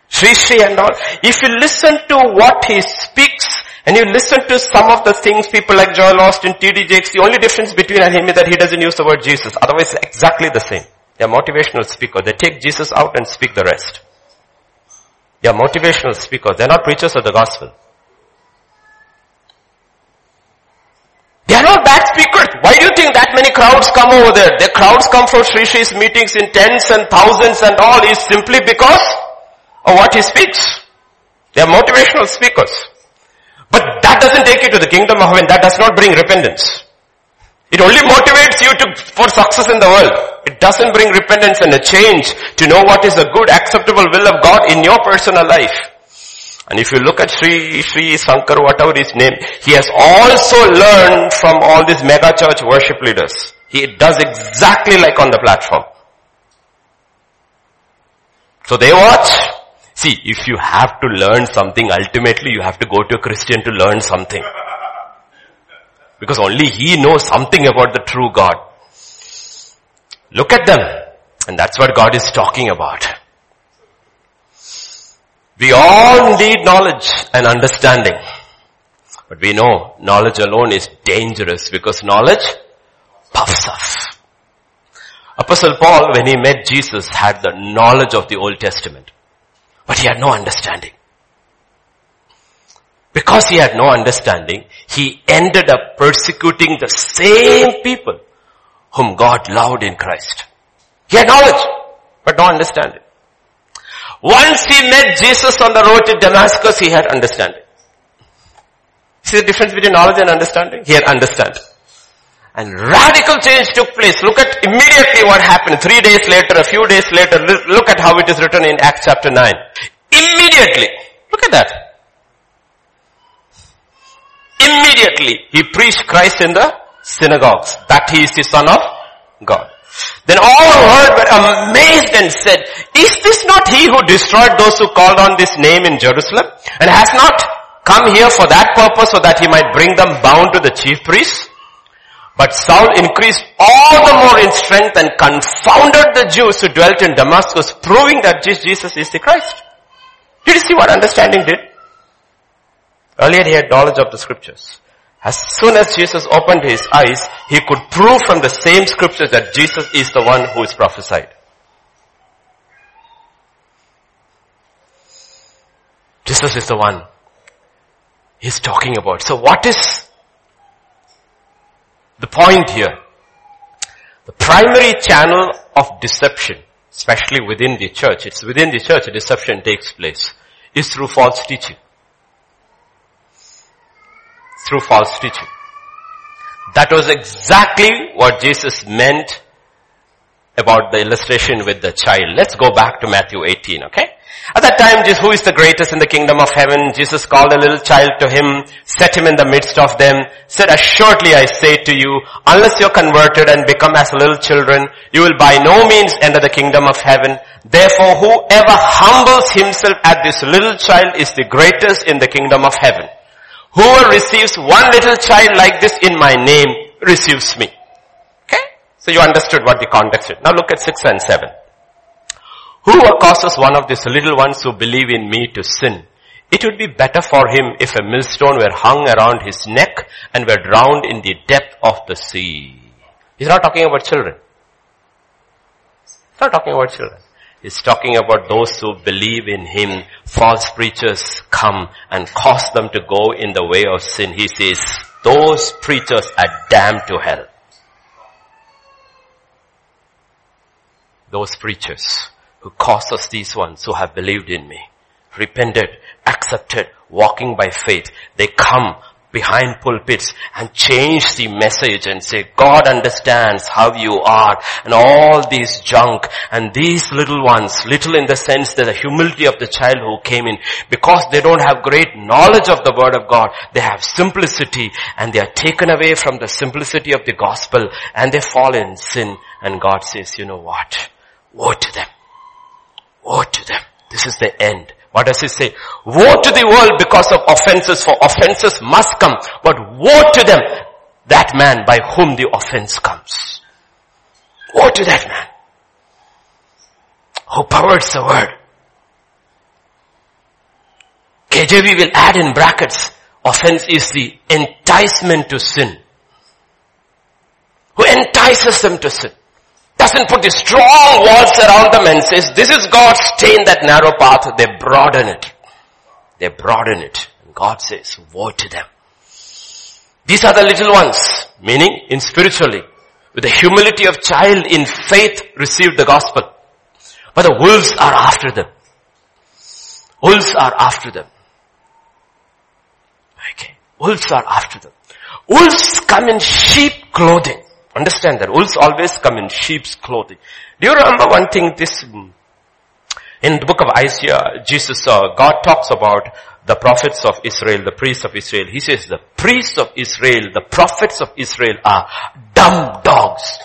Sri Sri and all. If you listen to what he speaks, and you listen to some of the things people like Joel Osteen, T.D. Jakes, the only difference between him is that he doesn't use the word Jesus. Otherwise exactly the same. They're motivational speakers. They take Jesus out and speak the rest. They are motivational speakers. They're not preachers of the gospel. Not bad speakers. Why do you think that many crowds come over there? The crowds come for Sri Sri's meetings in tens and thousands and all is simply because of what he speaks. They are motivational speakers. But that doesn't take you to the kingdom of heaven. That does not bring repentance. It only motivates you to, for success in the world. It doesn't bring repentance and a change to know what is the good, acceptable will of God in your personal life. And if you look at Sri, Sri Sankar, whatever his name, he has also learned from all these mega church worship leaders. He does exactly like on the platform. So they watch, See, if you have to learn something, ultimately you have to go to a Christian to learn something. Because only he knows something about the true God. Look at them. And that's what God is talking about. We all need knowledge and understanding. But we know knowledge alone is dangerous because knowledge puffs up. Apostle Paul, when he met Jesus, had the knowledge of the Old Testament. But he had no understanding. Because he had no understanding, he ended up persecuting the same people whom God loved in Christ. He had knowledge, but no understanding. Once he met Jesus on the road to Damascus, he had understanding. See the difference between knowledge and understanding? He had understanding. And radical change took place. Look at immediately what happened. Three days later, a few days later, look at how it is written in Acts chapter 9. Immediately. Look at that. Immediately, he preached Christ in the synagogues. That he is the son of God. Then all who heard were amazed and said, is this not he who destroyed those who called on this name in Jerusalem? And has not come here for that purpose so that he might bring them bound to the chief priests? But Saul increased all the more in strength and confounded the Jews who dwelt in Damascus, proving that Jesus is the Christ. Did you see what understanding did? Earlier he had knowledge of the scriptures. As soon as Jesus opened his eyes, he could prove from the same scriptures that Jesus is the one who is prophesied. Jesus is the one he's talking about. So what is the point here? The primary channel of deception, especially within the church, it's within the church deception takes place, is through false teaching. Through false teaching. That was exactly what Jesus meant about the illustration with the child. Let's go back to Matthew 18, okay? At that time, just who is the greatest in the kingdom of heaven? Jesus called a little child to him, set him in the midst of them, said, assuredly I say to you, unless you're converted and become as little children, you will by no means enter the kingdom of heaven. Therefore, whoever humbles himself at this little child is the greatest in the kingdom of heaven. Whoever receives one little child like this in my name receives me. Okay? So you understood what the context is. Now look at 6 and 7. Whoever causes one of these little ones who believe in me to sin, it would be better for him if a millstone were hung around his neck and were drowned in the depth of the sea. He's not talking about children. He's not talking about children. He's talking about those who believe in him. False preachers come and cause them to go in the way of sin. He says, those preachers are damned to hell. Those preachers who caused us these ones who have believed in me, repented, accepted, walking by faith. They come behind pulpits and change the message and say, God understands how you are and all these junk and these little ones, little in the sense that the humility of the child who came in, because they don't have great knowledge of the word of God, they have simplicity and they are taken away from the simplicity of the gospel and they fall in sin and God says, you know what? Woe to them. Woe to them. This is the end. What does he say? Woe to the world because of offenses, for offenses must come. But woe to them, that man by whom the offense comes. Woe to that man who perverts the word. KJV will add in brackets, offense is the enticement to sin. Who entices them to sin doesn't put the strong walls around them and says, this is God's stay in that narrow path. They broaden it. They broaden it. And God says, woe to them. These are the little ones, meaning in spiritually, with the humility of child in faith received the gospel. But the wolves are after them. Wolves are after them. Okay. Wolves are after them. Wolves come in sheep clothing. Understand that. Wolves always come in sheep's clothing. Do you remember one thing this, in the book of Isaiah, Jesus, uh, God talks about the prophets of Israel, the priests of Israel. He says the priests of Israel, the prophets of Israel are dumb dogs.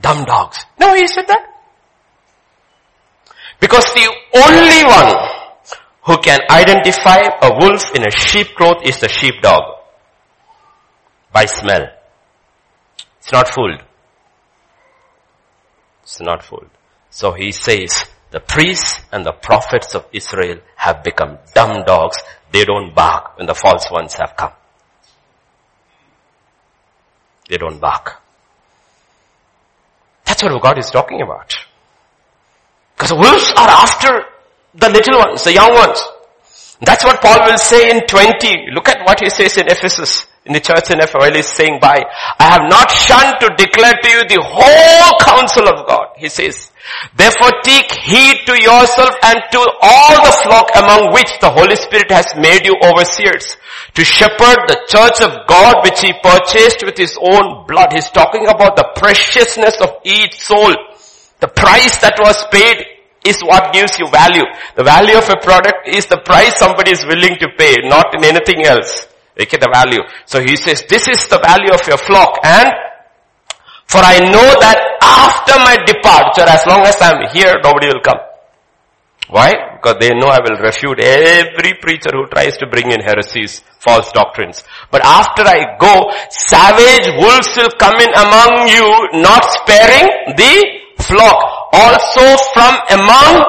Dumb dogs. No, he said that. Because the only one who can identify a wolf in a sheep cloth is the sheepdog by smell. It's not fooled. It's not fooled. So he says, the priests and the prophets of Israel have become dumb dogs. They don't bark when the false ones have come. They don't bark. That's what God is talking about. Because the wolves are after the little ones, the young ones. That's what Paul will say in 20. Look at what he says in Ephesus in the church in Ephesus is saying by, I have not shunned to declare to you the whole counsel of God. He says, therefore take heed to yourself and to all the flock among which the Holy Spirit has made you overseers to shepherd the church of God which he purchased with his own blood. He's talking about the preciousness of each soul. The price that was paid is what gives you value. The value of a product is the price somebody is willing to pay, not in anything else. Okay, the value. So he says, this is the value of your flock and for I know that after my departure, as long as I'm here, nobody will come. Why? Because they know I will refute every preacher who tries to bring in heresies, false doctrines. But after I go, savage wolves will come in among you, not sparing the flock. Also from among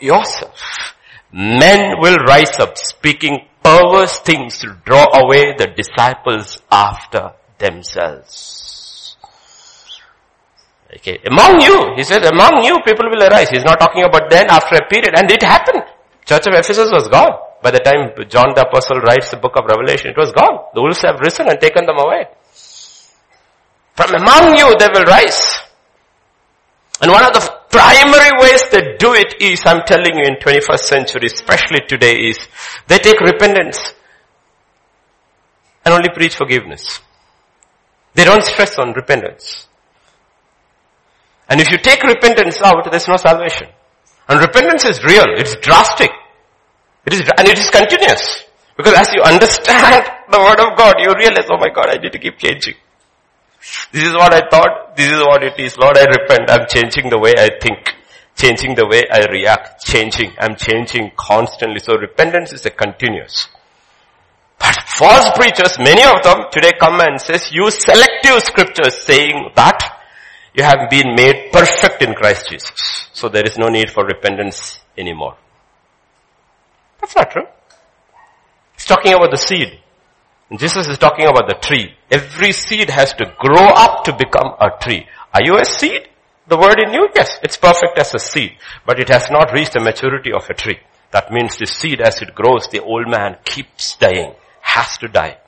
yourself. Men will rise up speaking perverse things to draw away the disciples after themselves. Okay, among you, he said, among you people will arise. He's not talking about then after a period. And it happened. Church of Ephesus was gone. By the time John the Apostle writes the book of Revelation, it was gone. The wolves have risen and taken them away. From among you they will rise. And one of the primary ways they do it is, I'm telling you in 21st century, especially today is, they take repentance and only preach forgiveness. They don't stress on repentance. And if you take repentance out, there's no salvation. And repentance is real. It's drastic. It is, and it is continuous. Because as you understand [LAUGHS] the word of God, you realize, oh my God, I need to keep changing. This is what I thought. This is what it is. Lord, I repent. I'm changing the way I think. Changing the way I react. Changing. I'm changing constantly. So repentance is a continuous. But false preachers, many of them today come and says, use selective scriptures saying that you have been made perfect in Christ Jesus. So there is no need for repentance anymore. That's not true. He's talking about the seed. Jesus is talking about the tree. Every seed has to grow up to become a tree. Are you a seed? The word in you? Yes, it's perfect as a seed. But it has not reached the maturity of a tree. That means the seed as it grows, the old man keeps dying, has to die.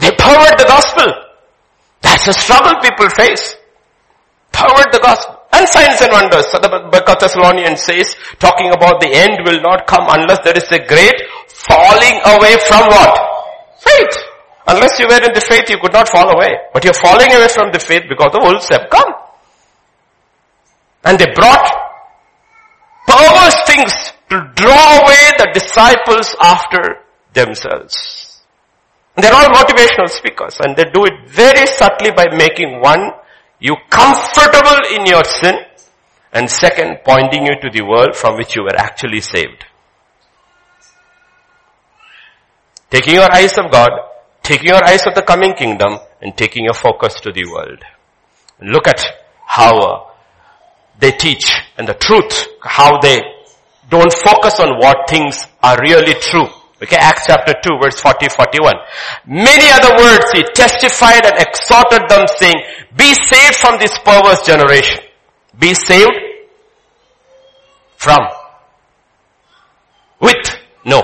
They pervert the gospel. That's a struggle people face. Pervert the gospel. And signs and wonders. So the book of Thessalonians says, talking about the end will not come unless there is a great falling away from what? Faith. Unless you were in the faith, you could not fall away. But you're falling away from the faith because the wolves have come. And they brought perverse things to draw away the disciples after themselves. They're all motivational speakers and they do it very subtly by making one, you comfortable in your sin and second, pointing you to the world from which you were actually saved. Taking your eyes of God, taking your eyes of the coming kingdom and taking your focus to the world. Look at how uh, they teach and the truth, how they don't focus on what things are really true Okay, Acts chapter 2 verse 40, 41. Many other words he testified and exhorted them saying, be saved from this perverse generation. Be saved from. With. No.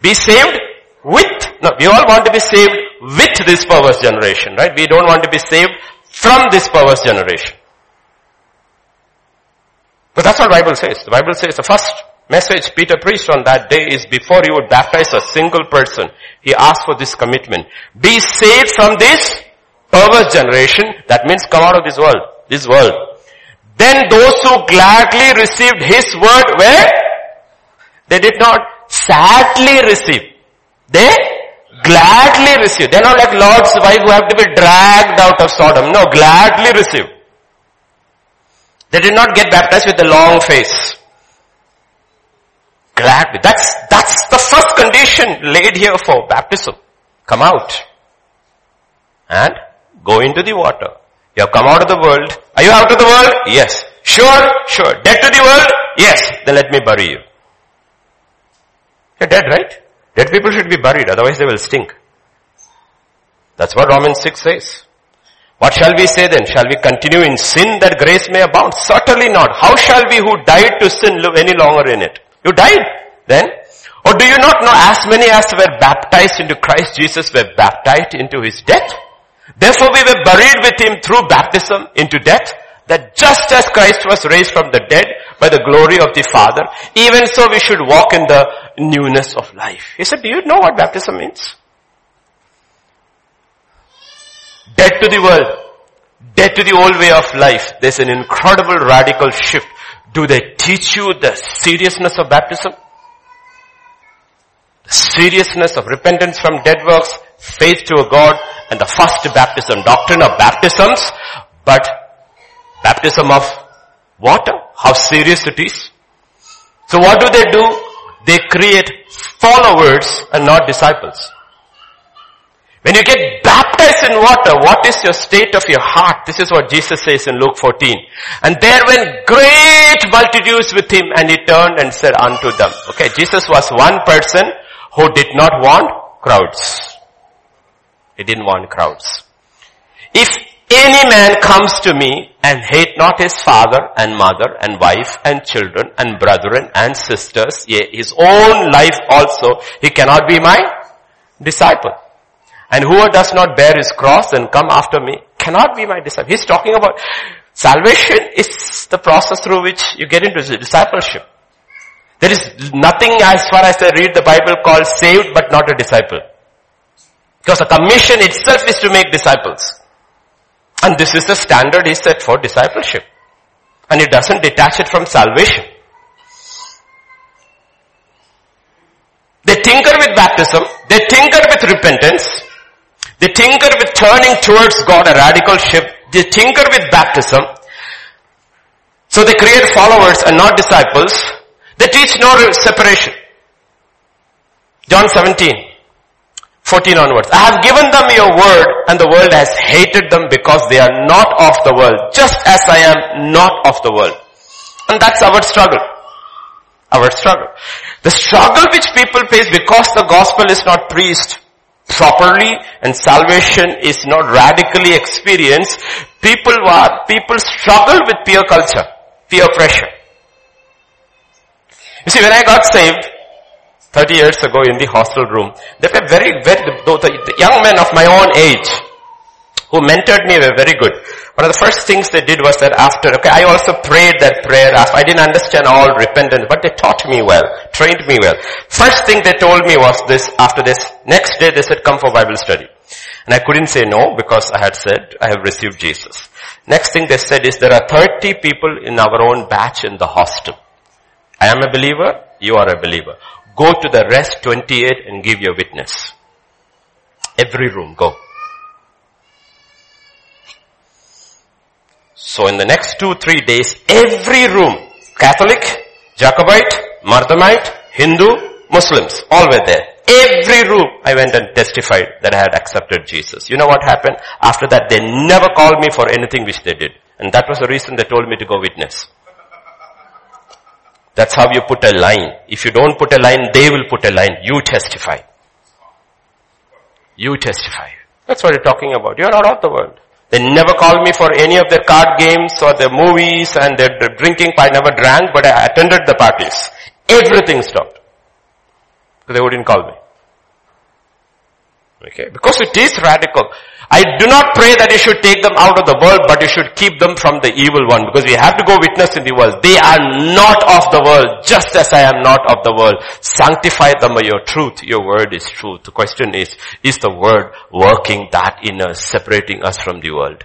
Be saved with. No, we all want to be saved with this perverse generation, right? We don't want to be saved from this perverse generation. But that's what Bible says. The Bible says the first message Peter preached on that day is before he would baptize a single person, he asked for this commitment. Be saved from this perverse generation. That means come out of this world. This world. Then those who gladly received his word where? They did not sadly receive. They gladly received. They're not like Lot's wife who have to be dragged out of Sodom. No, gladly received. They did not get baptized with a long face gladly. That's, that's the first condition laid here for baptism. Come out. And go into the water. You have come out of the world. Are you out of the world? Yes. Sure, sure. Dead to the world? Yes. Then let me bury you. You're dead, right? Dead people should be buried, otherwise they will stink. That's what Romans 6 says. What shall we say then? Shall we continue in sin that grace may abound? Certainly not. How shall we who died to sin live any longer in it? You died then. Or do you not know as many as were baptized into Christ Jesus were baptized into his death? Therefore we were buried with him through baptism into death, that just as Christ was raised from the dead by the glory of the Father, even so we should walk in the newness of life. He said, do you know what baptism means? Dead to the world, dead to the old way of life. There's an incredible radical shift do they teach you the seriousness of baptism? The seriousness of repentance from dead works, faith to a God, and the first baptism, doctrine of baptisms, but baptism of water, how serious it is. So what do they do? They create followers and not disciples. When you get baptized in water, what is your state of your heart? This is what Jesus says in Luke 14. And there went great multitudes with him and he turned and said unto them. Okay, Jesus was one person who did not want crowds. He didn't want crowds. If any man comes to me and hate not his father and mother and wife and children and brethren and sisters, yea, his own life also, he cannot be my disciple. And whoever does not bear his cross and come after me cannot be my disciple. He's talking about salvation [LAUGHS] is the process through which you get into discipleship. There is nothing as far as I read the Bible called saved but not a disciple. Because the commission itself is to make disciples. And this is the standard he set for discipleship. And it doesn't detach it from salvation. They tinker with baptism. They tinker with repentance. They tinker with turning towards God, a radical shift. They tinker with baptism. So they create followers and not disciples. They teach no separation. John 17. 14 onwards. I have given them your word and the world has hated them because they are not of the world, just as I am not of the world. And that's our struggle. Our struggle. The struggle which people face because the gospel is not preached properly and salvation is not radically experienced, people are, people struggle with peer culture, peer pressure. You see, when I got saved, 30 years ago in the hostel room. They were very, very, the, the young men of my own age who mentored me were very good. One of the first things they did was that after, okay, I also prayed that prayer after, I didn't understand all repentance, but they taught me well, trained me well. First thing they told me was this, after this, next day they said come for Bible study. And I couldn't say no because I had said I have received Jesus. Next thing they said is there are 30 people in our own batch in the hostel. I am a believer, you are a believer. Go to the rest 28 and give your witness. Every room, go. So in the next two, three days, every room, Catholic, Jacobite, Marthomite, Hindu, Muslims, all were there. Every room I went and testified that I had accepted Jesus. You know what happened? After that they never called me for anything which they did. And that was the reason they told me to go witness. That's how you put a line. If you don't put a line, they will put a line. You testify. You testify. That's what you're talking about. You're not of the world. They never called me for any of their card games or their movies and their drinking. I never drank, but I attended the parties. Everything stopped. They wouldn't call me. Okay, because it is radical. I do not pray that you should take them out of the world, but you should keep them from the evil one, because we have to go witness in the world. They are not of the world, just as I am not of the world. Sanctify them by your truth. Your word is truth. The question is, is the word working that in us, separating us from the world?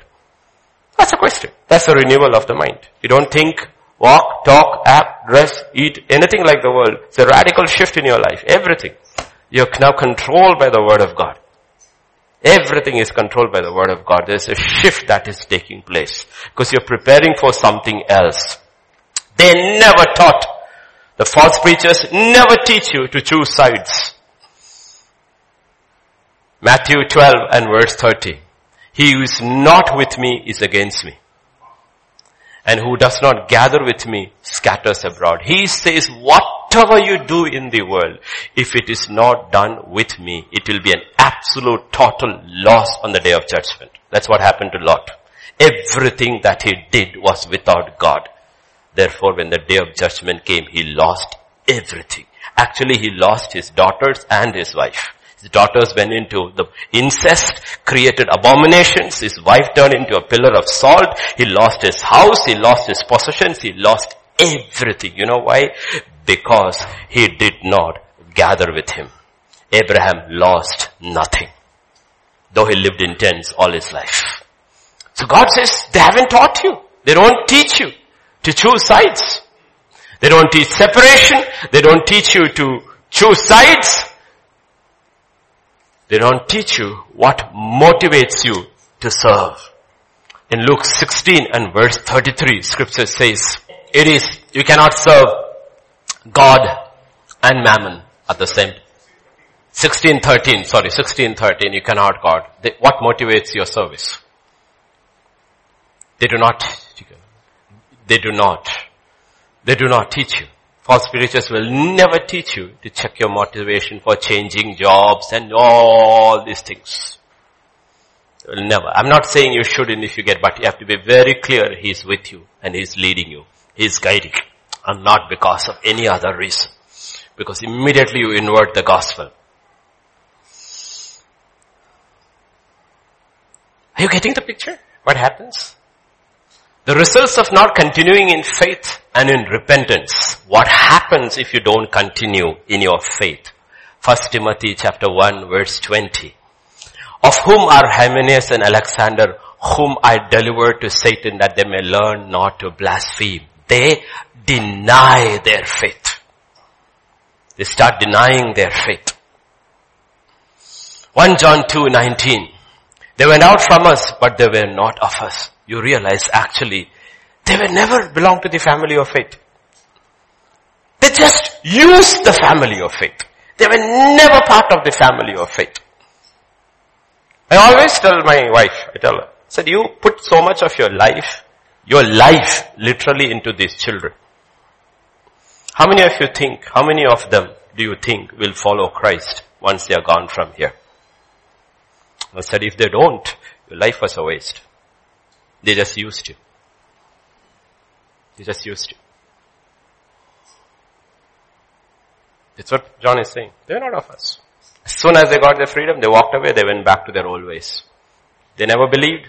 That's a question. That's a renewal of the mind. You don't think, walk, talk, act, dress, eat, anything like the world. It's a radical shift in your life. Everything. You're now controlled by the word of God. Everything is controlled by the word of God. There's a shift that is taking place because you're preparing for something else. They never taught. The false preachers never teach you to choose sides. Matthew 12 and verse 30. He who is not with me is against me and who does not gather with me scatters abroad. He says, whatever you do in the world, if it is not done with me, it will be an absolute total loss on the day of judgment. That's what happened to Lot. Everything that he did was without God. Therefore, when the day of judgment came, he lost everything. Actually, he lost his daughters and his wife. His daughters went into the incest, created abominations. His wife turned into a pillar of salt. He lost his house. He lost his possessions. He lost everything. You know why? Because he did not gather with him. Abraham lost nothing. Though he lived in tents all his life. So God says, they haven't taught you. They don't teach you to choose sides. They don't teach separation. They don't teach you to choose sides. They don't teach you what motivates you to serve. In Luke 16 and verse 33, scripture says, it is, you cannot serve God and mammon at the same 1613, sorry, 1613, you cannot God. They, what motivates your service? They do not, they do not, they do not teach you. False preachers will never teach you to check your motivation for changing jobs and all these things. Never. I'm not saying you shouldn't if you get, but you have to be very clear He's with you and He's leading you. He's guiding you. And not because of any other reason. Because immediately you invert the gospel. Are you getting the picture? What happens? The results of not continuing in faith and in repentance. What happens if you don't continue in your faith? First Timothy chapter 1 verse 20. Of whom are Hymenaeus and Alexander, whom I delivered to Satan that they may learn not to blaspheme. They deny their faith. They start denying their faith. 1 John 2, 19. They went out from us, but they were not of us. You realize actually, they were never belong to the family of faith. They just used the family of faith. They were never part of the family of faith. I always tell my wife, I tell her, said, you put so much of your life, your life literally into these children. How many of you think, how many of them do you think will follow Christ once they are gone from here? I said, if they don't, your life was a waste. They just used you. They just used you. That's what John is saying. They're not of us. As soon as they got their freedom, they walked away, they went back to their old ways. They never believed.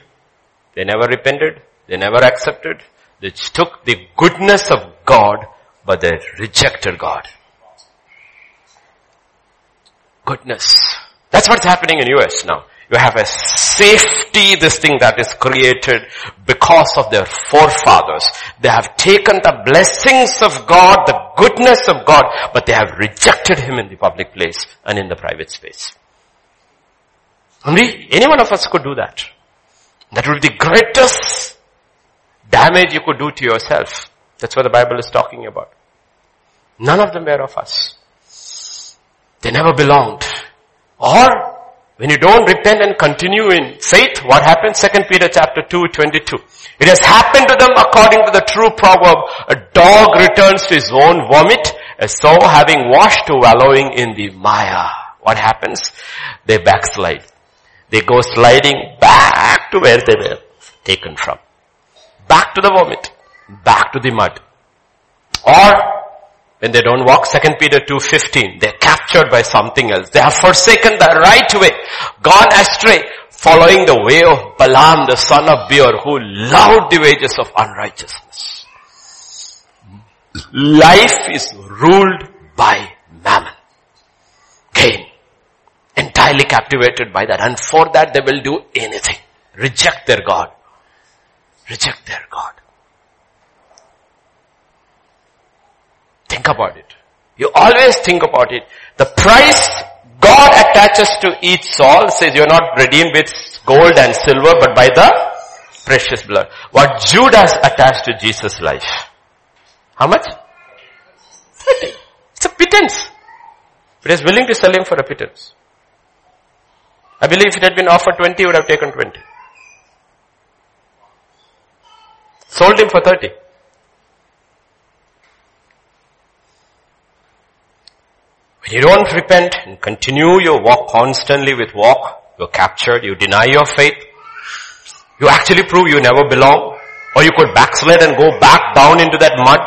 They never repented. They never accepted. They took the goodness of God, but they rejected God. Goodness. That's what's happening in US now. You have a safety, this thing that is created because of their forefathers. They have taken the blessings of God, the goodness of God, but they have rejected Him in the public place and in the private space. We, any one of us could do that. That would be the greatest damage you could do to yourself. That's what the Bible is talking about. None of them were of us. They never belonged. Or when you don't repent and continue in faith, what happens? Second Peter chapter 2, 22. It has happened to them according to the true proverb, a dog returns to his own vomit, and so having washed to wallowing in the mire. What happens? They backslide. They go sliding back to where they were taken from. Back to the vomit. Back to the mud. Or when they don't walk, 2 Peter 2.15, they're captured by something else. They have forsaken the right way, gone astray, following the way of Balaam, the son of Beor, who loved the wages of unrighteousness. Life is ruled by mammon. Gain. Entirely captivated by that. And for that they will do anything. Reject their God. Reject their God. Think about it. You always think about it. The price God attaches to each soul says you're not redeemed with gold and silver but by the precious blood. What Judas attached to Jesus' life. How much? 30. It's a pittance. But he's willing to sell him for a pittance. I believe if it had been offered 20, he would have taken 20. Sold him for 30. When you don't repent and continue your walk constantly with walk, you're captured, you deny your faith, you actually prove you never belong, or you could backslide and go back down into that mud.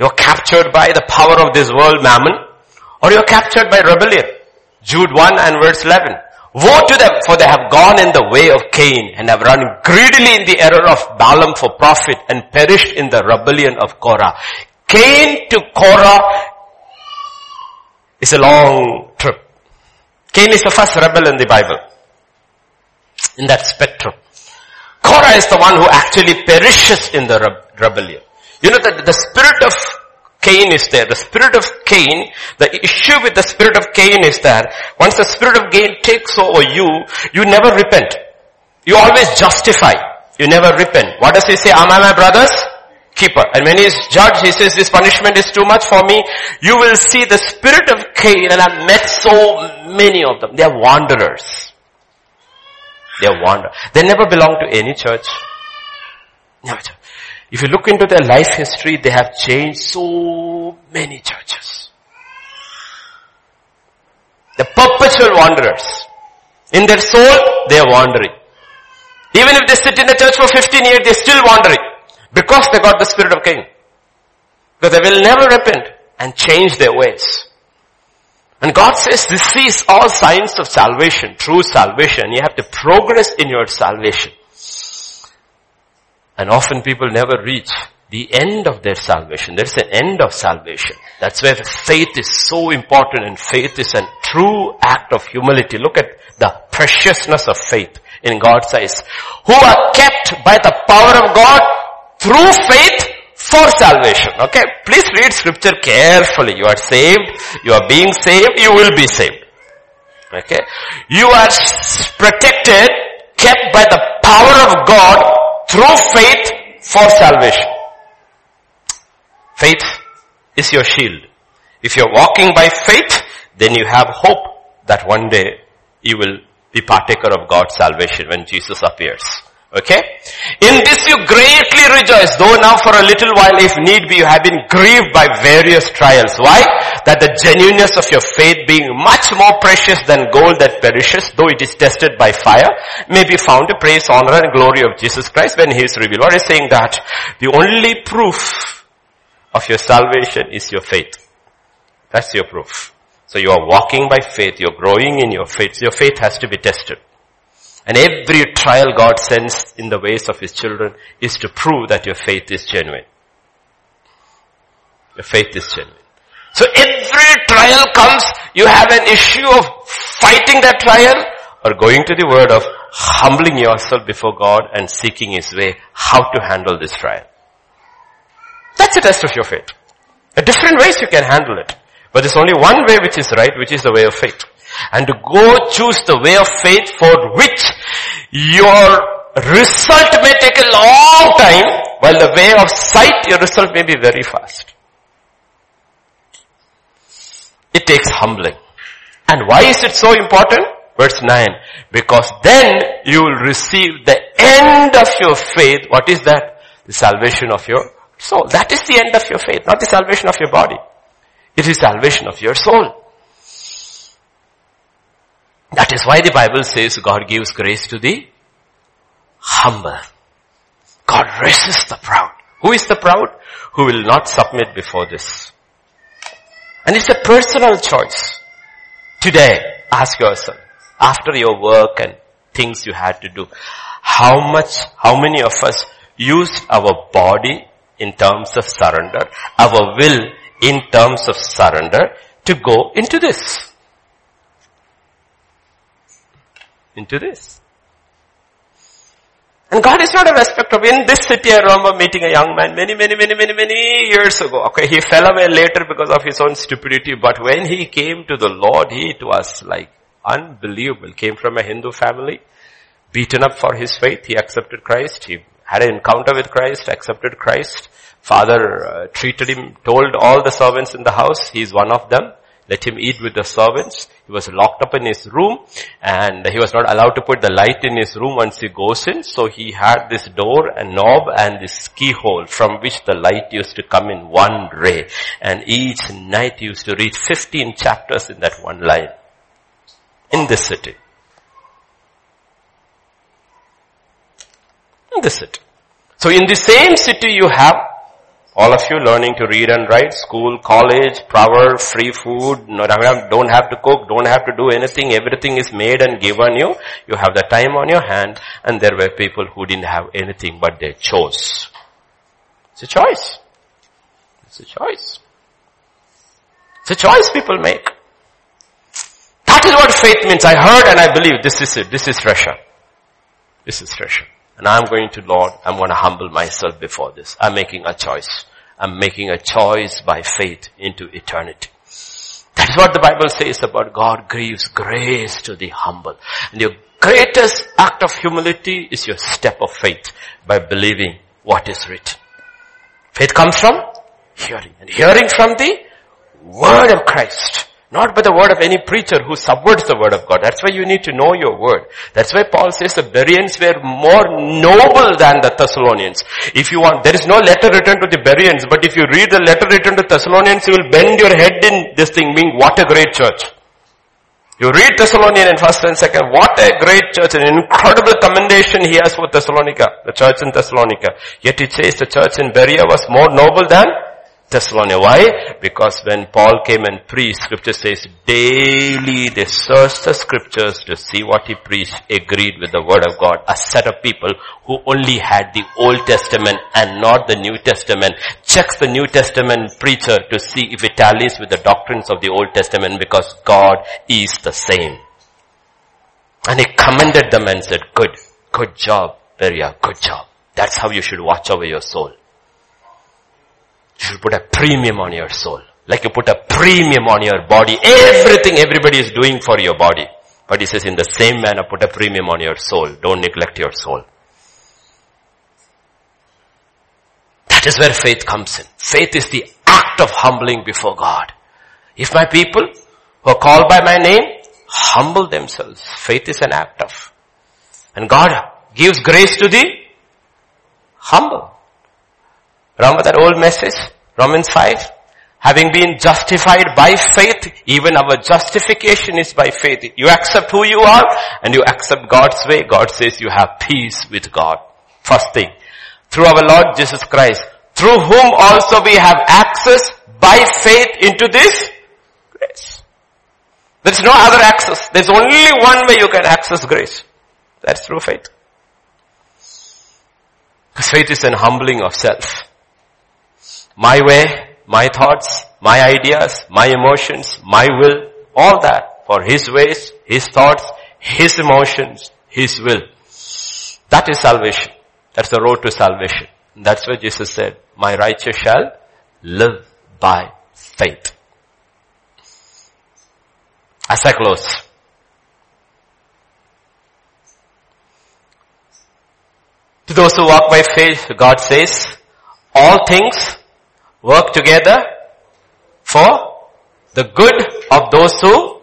You're captured by the power of this world mammon, or you're captured by rebellion. Jude 1 and verse 11. Woe to them, for they have gone in the way of Cain and have run greedily in the error of Balaam for profit and perished in the rebellion of Korah. Cain to Korah it's a long trip. Cain is the first rebel in the Bible. In that spectrum. Korah is the one who actually perishes in the rebellion. You know that the spirit of Cain is there. The spirit of Cain, the issue with the spirit of Cain is that once the spirit of Cain takes over you, you never repent. You always justify. You never repent. What does he say? Am I my brothers? Keeper. And when he is judged, he says, this punishment is too much for me. You will see the spirit of Cain, and I've met so many of them. They are wanderers. They are wanderers. They never belong to any church. Never. If you look into their life history, they have changed so many churches. The perpetual wanderers. In their soul, they are wandering. Even if they sit in the church for 15 years, they're still wandering. Because they got the spirit of Cain. Because they will never repent and change their ways. And God says this is all signs of salvation, true salvation. You have to progress in your salvation. And often people never reach the end of their salvation. There is an end of salvation. That's where faith is so important and faith is a true act of humility. Look at the preciousness of faith in God's eyes. Who are kept by the power of God through faith for salvation. Okay? Please read scripture carefully. You are saved, you are being saved, you will be saved. Okay? You are protected, kept by the power of God through faith for salvation. Faith is your shield. If you're walking by faith, then you have hope that one day you will be partaker of God's salvation when Jesus appears. Okay? In this you greatly rejoice, though now for a little while if need be you have been grieved by various trials. Why? That the genuineness of your faith being much more precious than gold that perishes, though it is tested by fire, may be found to praise, honor and glory of Jesus Christ when He is revealed. What is saying that? The only proof of your salvation is your faith. That's your proof. So you are walking by faith, you're growing in your faith. Your faith has to be tested. And every trial God sends in the ways of His children is to prove that your faith is genuine. Your faith is genuine. So every trial comes, you have an issue of fighting that trial or going to the word of humbling yourself before God and seeking His way how to handle this trial. That's a test of your faith. A different ways you can handle it. But there's only one way which is right, which is the way of faith and go choose the way of faith for which your result may take a long time, while the way of sight, your result may be very fast. It takes humbling. And why is it so important? Verse 9. Because then you will receive the end of your faith. What is that? The salvation of your soul. That is the end of your faith, not the salvation of your body. It is salvation of your soul. That is why the Bible says God gives grace to the humble. God resists the proud. Who is the proud? Who will not submit before this. And it's a personal choice. Today, ask yourself, after your work and things you had to do, how much, how many of us used our body in terms of surrender, our will in terms of surrender to go into this? Into this. And God is not a respecter of, in this city I remember meeting a young man many, many, many, many, many years ago. Okay, he fell away later because of his own stupidity, but when he came to the Lord, he, it was like unbelievable. Came from a Hindu family, beaten up for his faith, he accepted Christ, he had an encounter with Christ, accepted Christ. Father uh, treated him, told all the servants in the house, he's one of them let him eat with the servants. He was locked up in his room and he was not allowed to put the light in his room once he goes in. So he had this door and knob and this keyhole from which the light used to come in one ray. And each night he used to read 15 chapters in that one line. In this city. In this city. So in the same city you have all of you learning to read and write, school, college, power, free food, don't have to cook, don't have to do anything, everything is made and given you. You have the time on your hand and there were people who didn't have anything but they chose. It's a choice. It's a choice. It's a choice people make. That is what faith means. I heard and I believe this is it. This is treasure. This is treasure. And I'm going to Lord, I'm going to humble myself before this. I'm making a choice. I'm making a choice by faith into eternity. That's what the Bible says about God gives grace to the humble. And your greatest act of humility is your step of faith by believing what is written. Faith comes from hearing and hearing from the word of Christ. Not by the word of any preacher who subverts the word of God. That's why you need to know your word. That's why Paul says the Bereans were more noble than the Thessalonians. If you want, there is no letter written to the Bereans, but if you read the letter written to Thessalonians, you will bend your head in this thing being what a great church. You read Thessalonian in first and second, what a great church, an incredible commendation he has for Thessalonica, the church in Thessalonica. Yet it says the church in Berea was more noble than Thessalonica. Why? Because when Paul came and preached, scripture says daily they searched the scriptures to see what he preached agreed with the word of God. A set of people who only had the Old Testament and not the New Testament checks the New Testament preacher to see if it tallies with the doctrines of the Old Testament because God is the same. And he commended them and said, good, good job, Berea, good job. That's how you should watch over your soul. You should put a premium on your soul. Like you put a premium on your body. Everything everybody is doing for your body. But he says in the same manner, put a premium on your soul. Don't neglect your soul. That is where faith comes in. Faith is the act of humbling before God. If my people who are called by my name humble themselves, faith is an act of. And God gives grace to the humble. Remember that old message? Romans 5? Having been justified by faith, even our justification is by faith. You accept who you are and you accept God's way. God says you have peace with God. First thing. Through our Lord Jesus Christ, through whom also we have access by faith into this grace. There's no other access. There's only one way you can access grace. That's through faith. Because faith is an humbling of self my way, my thoughts, my ideas, my emotions, my will, all that for His ways, His thoughts, His emotions, His will. That is salvation. That's the road to salvation. That's what Jesus said, my righteous shall live by faith. As I close, to those who walk by faith, God says, all things work together for the good of those who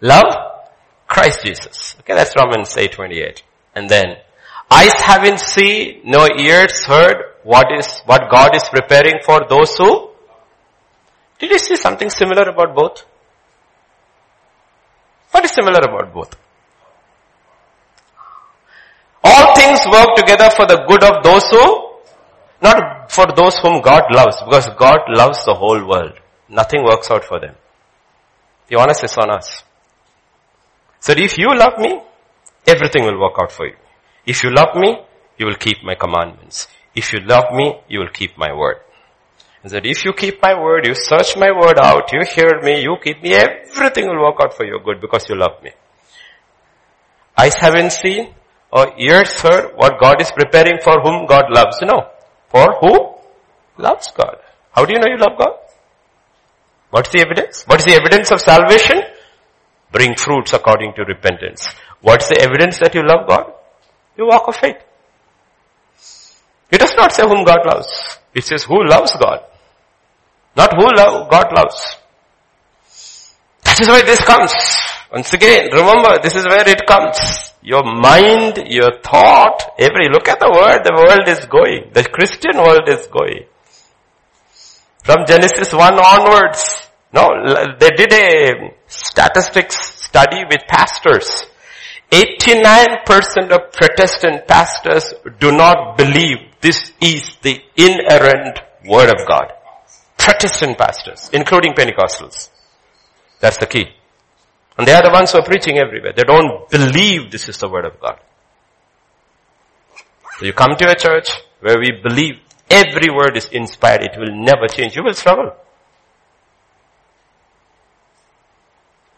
love Christ Jesus. Okay, that's Romans 8:28. And then, eyes haven't seen, no ears heard what is, what God is preparing for those who, did you see something similar about both? What is similar about both? All things work together for the good of those who, not for those whom God loves, because God loves the whole world. Nothing works out for them. The onus is on us. So if you love me, everything will work out for you. If you love me, you will keep my commandments. If you love me, you will keep my word. And if you keep my word, you search my word out, you hear me, you keep me, everything will work out for your good because you love me. Eyes haven't seen or ears heard what God is preparing for whom God loves. No. Who loves God. How do you know you love God? What's the evidence? What is the evidence of salvation? Bring fruits according to repentance. What's the evidence that you love God? You walk of faith. It does not say whom God loves. It says who loves God. Not who love, God loves. That is why this comes. Once again, remember, this is where it comes. Your mind, your thought, every, look at the world, the world is going. The Christian world is going. From Genesis 1 onwards, no, they did a statistics study with pastors. 89% of Protestant pastors do not believe this is the inerrant word of God. Protestant pastors, including Pentecostals. That's the key. And they are the ones who are preaching everywhere. They don't believe this is the word of God. So you come to a church where we believe every word is inspired. It will never change. You will struggle.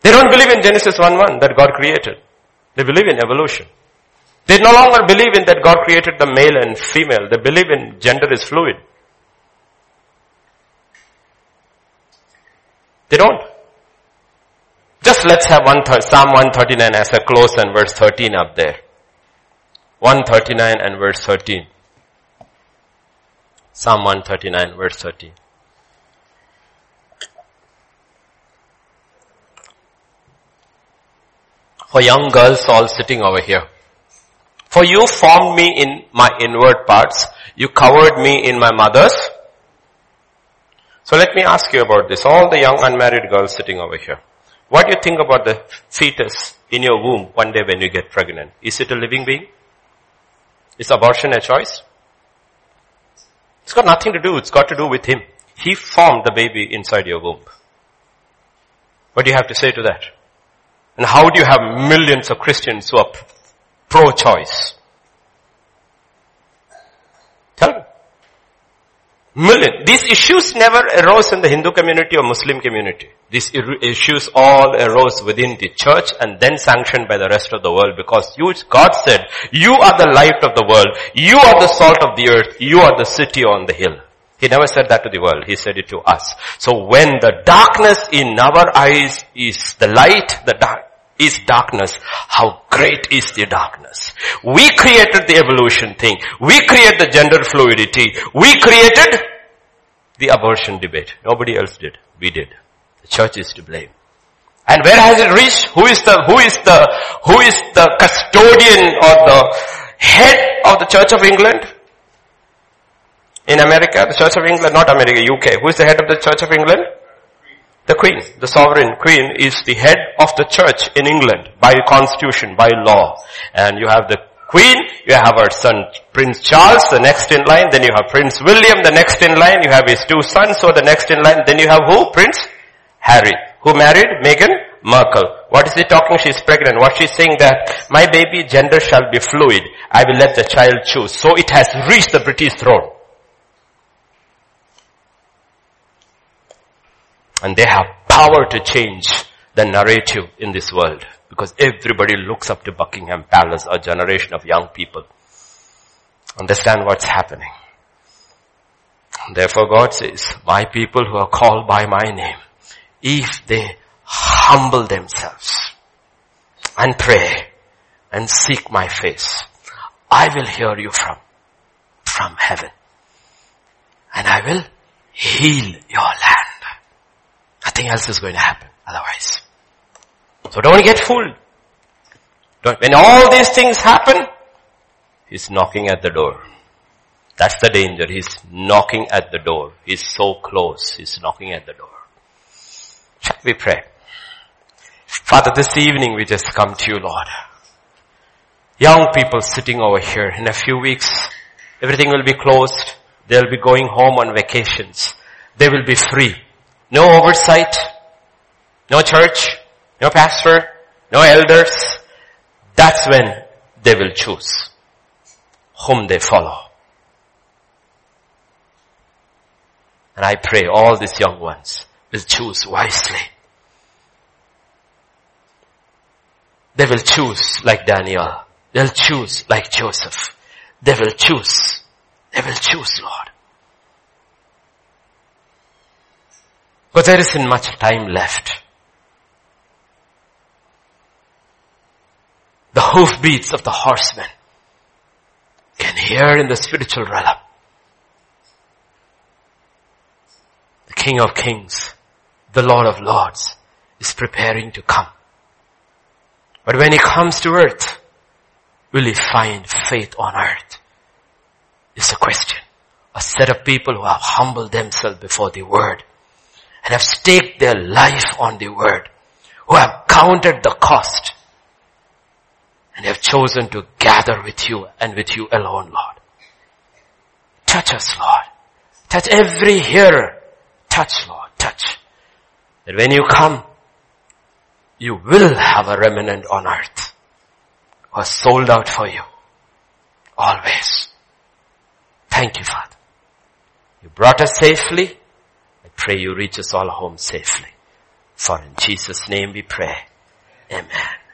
They don't believe in Genesis 1-1 that God created. They believe in evolution. They no longer believe in that God created the male and female. They believe in gender is fluid. They don't. Just let's have one th- Psalm 139 as a close and verse 13 up there. 139 and verse 13. Psalm 139 verse 13. For young girls all sitting over here. For you formed me in my inward parts. You covered me in my mother's. So let me ask you about this. All the young unmarried girls sitting over here. What do you think about the fetus in your womb one day when you get pregnant? Is it a living being? Is abortion a choice? It's got nothing to do, it's got to do with him. He formed the baby inside your womb. What do you have to say to that? And how do you have millions of Christians who are pro-choice? Tell me. Million. These issues never arose in the Hindu community or Muslim community. These issues all arose within the church and then sanctioned by the rest of the world because you, God said, you are the light of the world. You are the salt of the earth. You are the city on the hill. He never said that to the world. He said it to us. So when the darkness in our eyes is the light, the dark, is darkness. How great is the darkness? We created the evolution thing. We created the gender fluidity. We created the abortion debate. Nobody else did. We did. The church is to blame. And where has it reached? Who is the, who is the, who is the custodian or the head of the Church of England? In America, the Church of England, not America, UK. Who is the head of the Church of England? The Queen, the sovereign Queen is the head of the church in England by constitution, by law. And you have the Queen, you have her son Prince Charles, the next in line, then you have Prince William, the next in line, you have his two sons, so the next in line, then you have who? Prince Harry, who married Meghan Markle. What is he talking? She's pregnant. What she's saying that my baby gender shall be fluid. I will let the child choose. So it has reached the British throne. And they have power to change the narrative in this world. Because everybody looks up to Buckingham Palace, a generation of young people. Understand what's happening. Therefore God says, my people who are called by my name, if they humble themselves and pray and seek my face, I will hear you from, from heaven. And I will heal your land. Nothing else is going to happen otherwise. So don't get fooled. Don't, when all these things happen, He's knocking at the door. That's the danger. He's knocking at the door. He's so close. He's knocking at the door. Shall we pray? Father, this evening we just come to you, Lord. Young people sitting over here in a few weeks, everything will be closed. They'll be going home on vacations. They will be free. No oversight. No church. No pastor. No elders. That's when they will choose whom they follow. And I pray all these young ones will choose wisely. They will choose like Daniel. They'll choose like Joseph. They will choose. They will choose, Lord. But there isn't much time left. Hoofbeats of the horsemen can hear in the spiritual realm. The King of Kings, the Lord of Lords is preparing to come. But when he comes to earth, will he find faith on earth? Is the question. A set of people who have humbled themselves before the word and have staked their life on the word, who have counted the cost and have chosen to gather with you and with you alone, Lord. Touch us, Lord. Touch every hearer. Touch, Lord. Touch. That when you come, you will have a remnant on earth who are sold out for you. Always. Thank you, Father. You brought us safely. I pray you reach us all home safely. For in Jesus' name we pray. Amen.